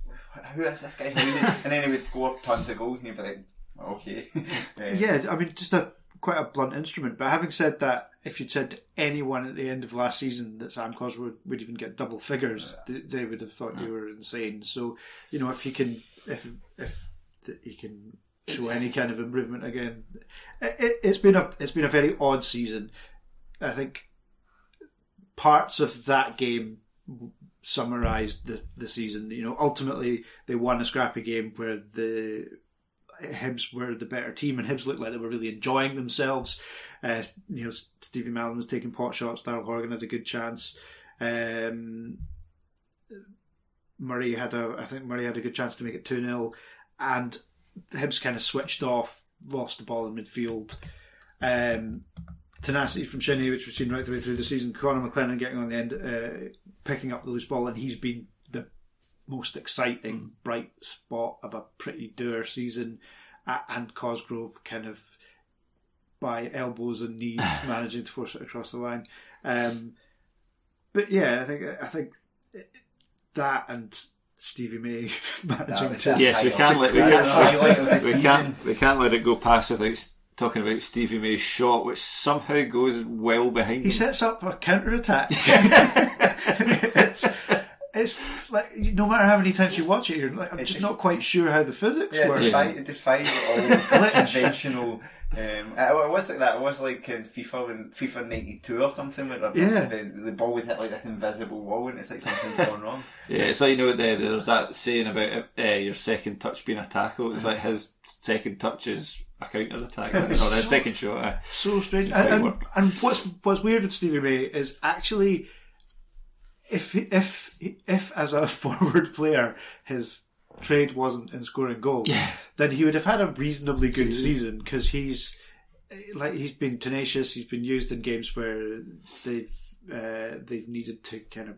"Who is this guy?" Who is he?" and then he would score tons of goals, and he'd be like, "Okay." [laughs] Um, Yeah, I mean, just a quite a blunt instrument. But having said that, if you'd said to anyone at the end of last season that Sam Cosgrove would even get double figures, they, they would have thought you were insane. So, you know, if he can, if if he can show any kind of improvement again, it, it, it's been a it's been a very odd season. I think parts of that game summarised the the season. You know, ultimately they won a scrappy game where the Hibs were the better team, and Hibs looked like they were really enjoying themselves. Uh, you know, Stevie Mallan was taking pot shots. Daryl Horgan had a good chance. Um, Murray had a, I think Murray had a good chance to make it two 0 and Hibs kind of switched off, lost the ball in midfield. Um, tenacity from Shinnie, which we've seen right the way through the season. Connor McLennan getting on the end, uh, picking up the loose ball, and he's been the most exciting bright spot of a pretty dour season. Uh, and Cosgrove kind of by elbows and knees [laughs] managing to force it across the line. Um, but yeah, I think I think that and Stevie May [laughs] managing was to. Yes, we can't let we the highlight [laughs] can't we can't we can't let it go past without s- talking about Stevie May's shot, which somehow goes well behind. He him. sets up a counter attack. [laughs] it's, it's like no matter how many times you watch it, you're like, I'm just not quite sure how the physics Yeah, work. defy, defy all [laughs] conventional. Um, it it was like that. It was like in FIFA when FIFA '92 or something, where the, Yeah. the, the ball would hit like this invisible wall, and it's like something's [laughs] gone wrong. Yeah, it's like you know there, there's that saying about uh, your second touch being a tackle. It's like his second touch is a counter attack, or his second shot. uh, so strange. And, and, and what's what's weird with Stevie May is actually, if if if as a [laughs] forward player, his trade wasn't in scoring goals, then he would have had a reasonably good season because he's like he's been tenacious. He's been used in games where they've uh, they've needed to kind of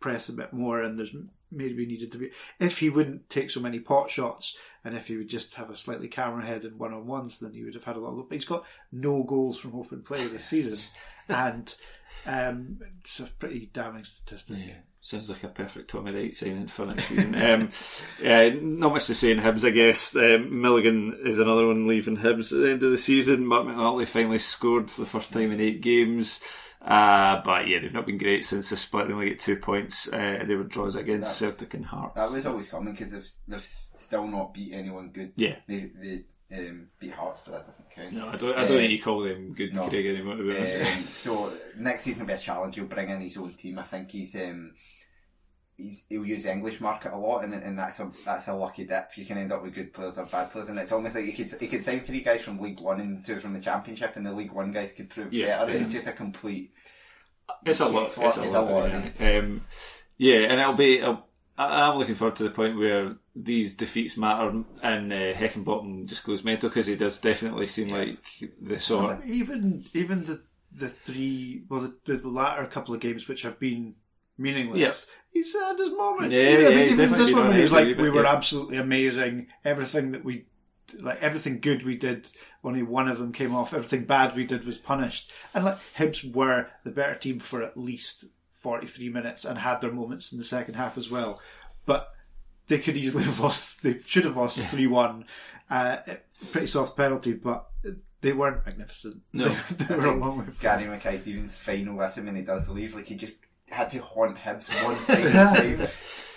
press a bit more, and there's maybe needed to be if he wouldn't take so many pot shots, and if he would just have a slightly camera head and one on ones, then he would have had a lot. Of, but he's got no goals from open play this season, [laughs] and um, it's a pretty damning statistic. Yeah, sounds like a perfect Tommy Wright signing for next season. um, [laughs] yeah, not much to say in Hibs, I guess. Um, Milligan is another one leaving Hibs at the end of the season. Marc McNulty finally scored for the first time in eight games. Uh, but yeah, they've not been great since the split. They only get two points. Uh, they were draws against That- Celtic and Hearts. That was always coming because they've, they've still not beat anyone good. Yeah. They, they um, beat Hearts, but that doesn't count. no, I don't. I don't Uh, think you call them good, no. Craig anymore. To be honest. Um, so next season will be a challenge. He'll bring in his own team. I think he's um, he's he'll use the English market a lot, and and that's a that's a lucky dip. You can end up with good players or bad players, and it's almost like you could you could sign three guys from League One and two from the Championship, and the League One guys could prove Yeah, better. yeah. It's just a complete. It's a lot. It's It's, a a lot, lot. yeah. Um, yeah, and it'll be. It'll, I- I'm looking forward to the point where these defeats matter, and uh, Heckingbottom just goes mental because he does definitely seem like the sort. even even the the three well the, the latter couple of games which have been meaningless. Yeah. He's had his moments. Yeah, You know, I yeah, mean, even this one he was like wee bit, we were yeah. absolutely amazing. Everything that we like everything good we did, only one of them came off. Everything bad we did was punished. And like Hibs were the better team for at least forty three minutes and had their moments in the second half as well. But they could easily [laughs] have lost. They should have lost three one. Uh, pretty soft penalty, but they weren't magnificent. No. they, [laughs] they were a long way from. Gary Mackay Stevens final, assuming he does leave, like he just had to haunt Hibs one [laughs] final time.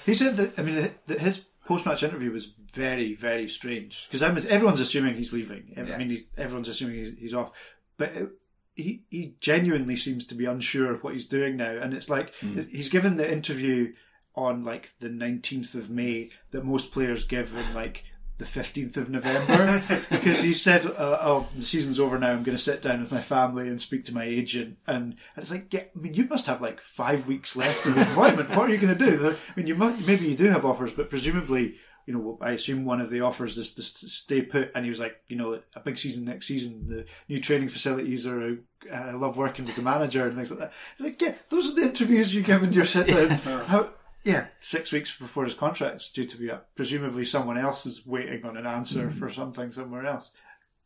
He said that. I mean, that his post-match interview was very, very strange because everyone's assuming he's leaving. I mean, he's, everyone's assuming he's, he's off, but it, he he genuinely seems to be unsure of what he's doing now, and it's like hmm. he's given the interview on like the nineteenth of May that most players give in like the fifteenth of November [laughs] because he said, uh, "Oh, the season's over now. I'm going to sit down with my family and speak to my agent." And, and it's like, yeah, I mean, you must have like five weeks left of employment. what are you going to do? I mean, you might maybe you do have offers, but presumably. You know, I assume one of the offers is to stay put, and he was like, you know, a big season next season. The new training facilities are. uh, I love working with the manager and things like that. He's like, yeah, those are the interviews you give in your sit down. [laughs] How, yeah, six weeks before his contract's due to be up. Presumably, someone else is waiting on an answer for something somewhere else.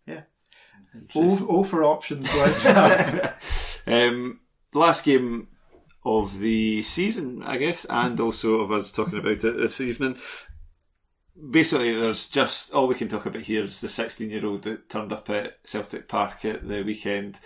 Yeah. All, oh for options like that. [laughs] Um, last game of the season, I guess, and also of us talking about it this evening. Basically, there's just all we can talk about here is the 16 year old that turned up at Celtic Park at the weekend.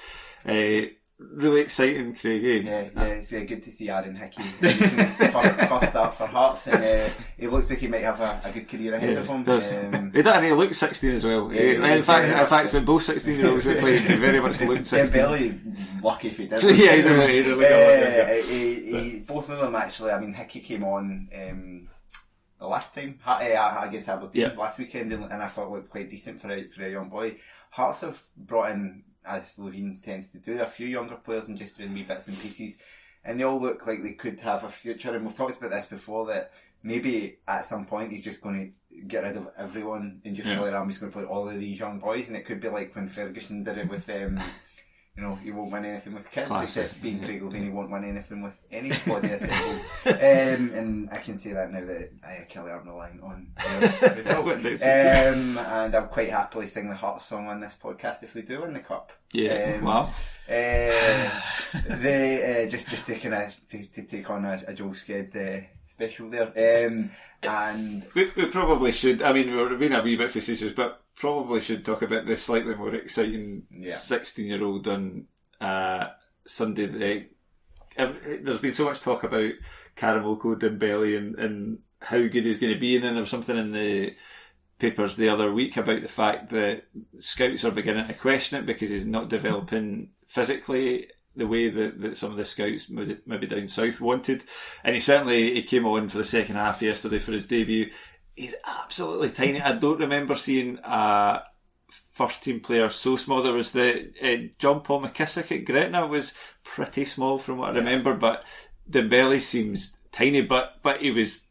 Uh, really exciting, Craig. Eh? Yeah, yeah, it's uh, good to see Aaron Hickey making his fir- first start for Hearts, and uh, he looks like he might have a, a good career ahead Yeah, of him. does. Um, he, did, and he looked 16 as well. Yeah, Eh, yeah, in fact, yeah. in fact, for both 16 year olds that played, he very much looked [laughs] 16. Dembele, lucky if he did. [laughs] Yeah, he did look- he did look Uh, he, he, both of them actually. I mean, Hickey came on um, the last time uh, against Aberdeen Yeah. last weekend, and, and I thought looked quite decent for a for a young boy. Hearts have brought in, as Levein tends to do, a few younger players and just in wee bits and pieces, and they all look like they could have a future. And we've talked about this before that maybe at some point he's just going to get rid of everyone and just Yeah. go like, I'm just going to play all of these young boys, and it could be like when Ferguson did it with. Um, [laughs] You know, he won't win anything with kids, Classic. except being Craig he won't win anything with any [laughs] squad he um, and I can say that now that I Kelly Arm the line on [laughs] um, and I'll quite happily sing the Hearts song on this podcast if we do win the cup. Yeah, Um, wow. Uh, [laughs] they uh, just just taking a to, to take on a, a Joel Sked uh, special there, um, and We, we probably should. I mean, we're being a wee bit facetious, but probably should talk about the slightly more exciting sixteen-year-old on uh, Sunday. The, there's been so much talk about Karamoko Dembele and, and how good he's going to be, and then there was something in the papers the other week about the fact that scouts are beginning to question it because he's not developing physically the way that, that some of the scouts maybe maybe down south wanted. And he certainly he came on for the second half yesterday for his debut. He's absolutely tiny. I don't remember seeing a first team player so small. There was the uh, John Paul McKissick at Gretna was pretty small from what I remember, but Dembele seems tiny, but but he was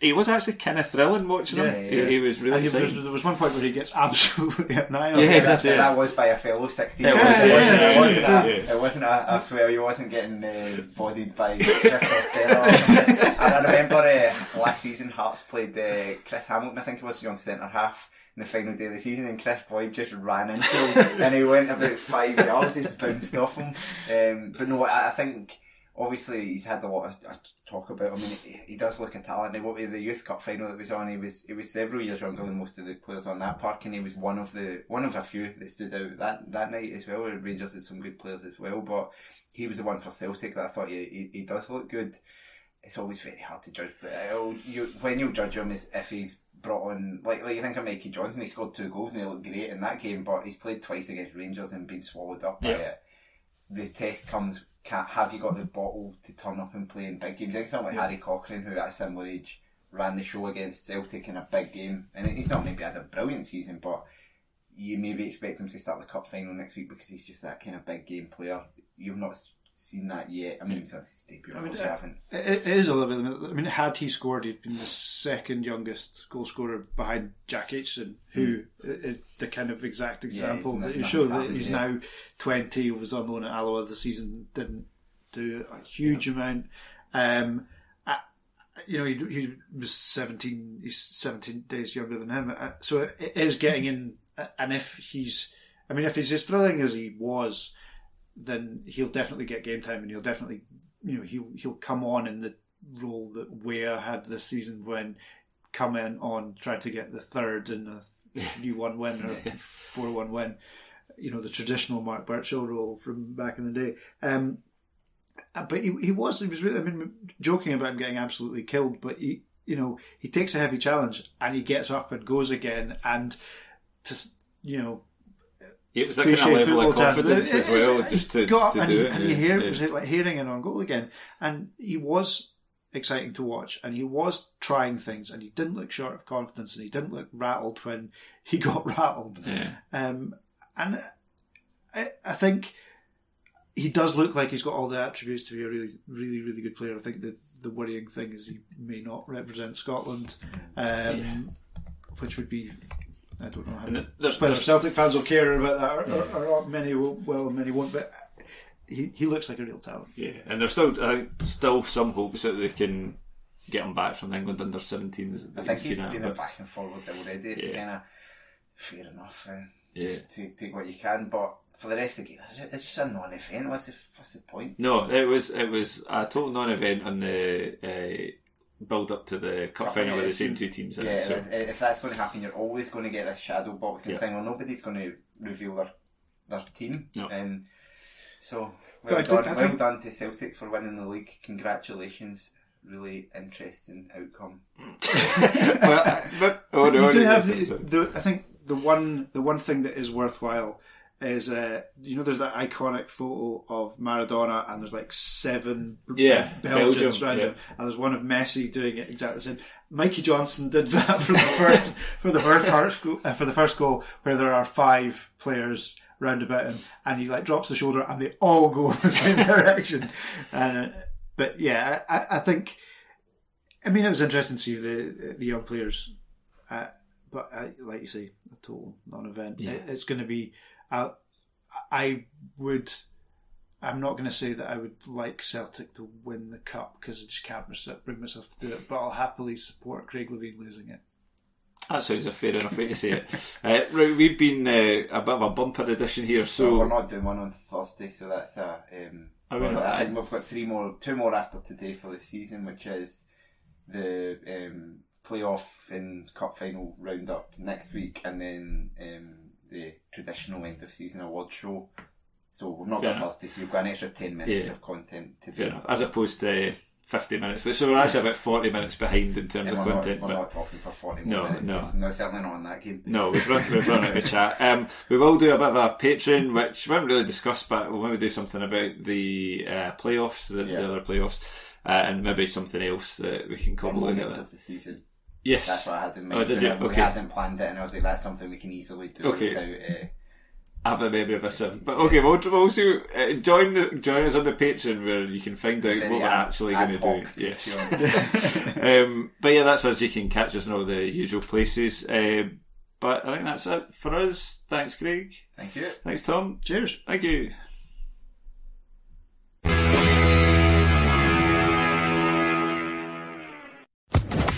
he was actually kind of thrilling watching Yeah, him. yeah. He, he was really he- exciting. there's- there was one point where he gets absolutely [laughs] annihilated. Yeah, that, that's it. that was by a fellow 16 It was, yeah, it wasn't a, yeah. it wasn't a, a he wasn't getting uh, bodied by [laughs] Christophe Berra. and I remember uh, last season Hearts played uh, Chris Hamilton, I think it was, young centre half, in the final day of the season, and Kris Boyd just ran into him, [laughs] and he went about five yards, he bounced off him. Um, but no, I, I think obviously he's had a lot of uh, talk about. I mean, he, he does look a talent. He- What with the youth cup final that was on, he was he was several years younger than most of the players on that park, and he was one of the one of a few that stood out that that night as well. Rangers had some good players as well, but he was the one for Celtic that I thought he he, he does look good. It's always very hard to judge, but uh, you when you judge him is if he's brought on like like you think of Mikey Johnston, he scored two goals and he looked great in that game, but he's played twice against Rangers and been swallowed up by it the test comes, have you got the bottle to turn up and play in big games? I think someone like Harry Cochrane, who at a similar age ran the show against Celtic in a big game, and he's not maybe had a brilliant season, but you maybe expect him to start the cup final next week because he's just that kind of big game player. You've not seen that yet. I mean, his debut, I mean, obviously uh, haven't. It, it is a little bit. I mean, had he scored, he'd been the second youngest goal scorer behind Jack Aitchison, who is the kind of exact example he's that you not show that he's yet. now twenty. Was on loan at Alloa the season, didn't do a huge amount. Um, I- you know, he, he was seventeen. He's seventeen days younger than him, Uh, so it is getting in. uh, And if he's, I mean, if he's as thrilling as he was, then he'll definitely get game time, and he'll definitely, you know, he'll he'll come on in the role that Weah had this season when come in on tried to get the third and a [laughs] new one win or four one win. You know, the traditional Mark Burchill role from back in the day. Um, uh, but he, he was he was really I mean joking about him getting absolutely killed, but he you know he takes a heavy challenge and he gets up and goes again and to you know It was that kind of level of confidence as well, just to, got to and do it. And you yeah, hear yeah. it was like hearing it on goal again, and he was exciting to watch, and he was trying things, and he didn't look short of confidence, and he didn't look rattled when he [laughs] got rattled. Yeah. Um, and I, I think he does look like he's got all the attributes to be a really, really, really good player. I think that the worrying thing is he may not represent Scotland, um, which would be. I don't know how And there's- whether there's- Celtic fans will care about that, or, or, or many will, well, many won't. But he, he looks like a real talent. Yeah, and there's still uh, still some hopes that they can get him back from England under 17s. I think he's been at, been but- back and forward already. It's Yeah. kind of fair enough. Uh, Yeah. Just take, take what you can, but for the rest of the game, it's just- it's just a non-event. What's the what's the point? No, it was it was a total non-event on the uh, build up to the cup Cup, final with the same two teams. in Yeah, it, so. if, if that's going to happen, you're always going to get this shadow boxing Yeah. thing where nobody's going to reveal their their team. No. And so, But I well did- done, I well think- done to Celtic for winning the league. Congratulations. Really interesting outcome. [laughs] [laughs] well, I- but, oh no, you do have the, the. I think the one the one thing that is worthwhile is uh, you know there's that iconic photo of Maradona and there's like seven Yeah, Belgians Belgium, around yeah. him and there's one of Messi doing it exactly the same. Mikey Johnston did [laughs] that for the first for the first goal, uh, for the first goal where there are five players round about him and he like drops the shoulder and they all go in the same [laughs] direction. Uh, but yeah, I, I think I mean, it was interesting to see the the young players, uh, but uh, like you say, a total non-event. Yeah. It- it's going to be. Uh, I would. I'm not going to say that I would like Celtic to win the cup because I just can't bring myself to do it. But I'll happily support Craig Levein losing it. That sounds a fair enough way to say it. [laughs] Uh, right, we've been uh, a bit of a bumper edition here, So so we're not doing one on Thursday, so that's a. Um, I mean, well, I I- think we've got three more, two more after today for the season, which is the um, playoff and cup final roundup next week, and then um, the traditional end of season award show. So we've not Fair got enough. Thursday, so you've got an extra ten minutes Yeah. of content to do. As opposed to 50 minutes. So we're actually about 40 minutes behind in terms of we're, not, content. we're but- not talking for 40 No, minutes. no. no, certainly not on that game. No, we've run, we've run out of [laughs] chat. Um, we will do a bit of a Patreon, which we haven't really discussed, but we'll maybe do something about the uh, playoffs, the, Yeah. the other playoffs, uh, and maybe something else that we can cobble moments of the season. Yes. That's what I had in Oh, mind. did you? I- We Okay. hadn't planned it, and I was like, "That's something we can easily do Okay. without." Uh, have the memory of a sieve. But okay, we'll, we'll also uh, join the join us on the Patreon where you can find out Very what we're ad- actually going to do. Yes. [laughs] [laughs] Um, but yeah, that's us. You can catch us in all the usual places. Uh, but I think that's it for us. Thanks, Craig. Thank you. Thanks, Tom. Cheers. Thank you.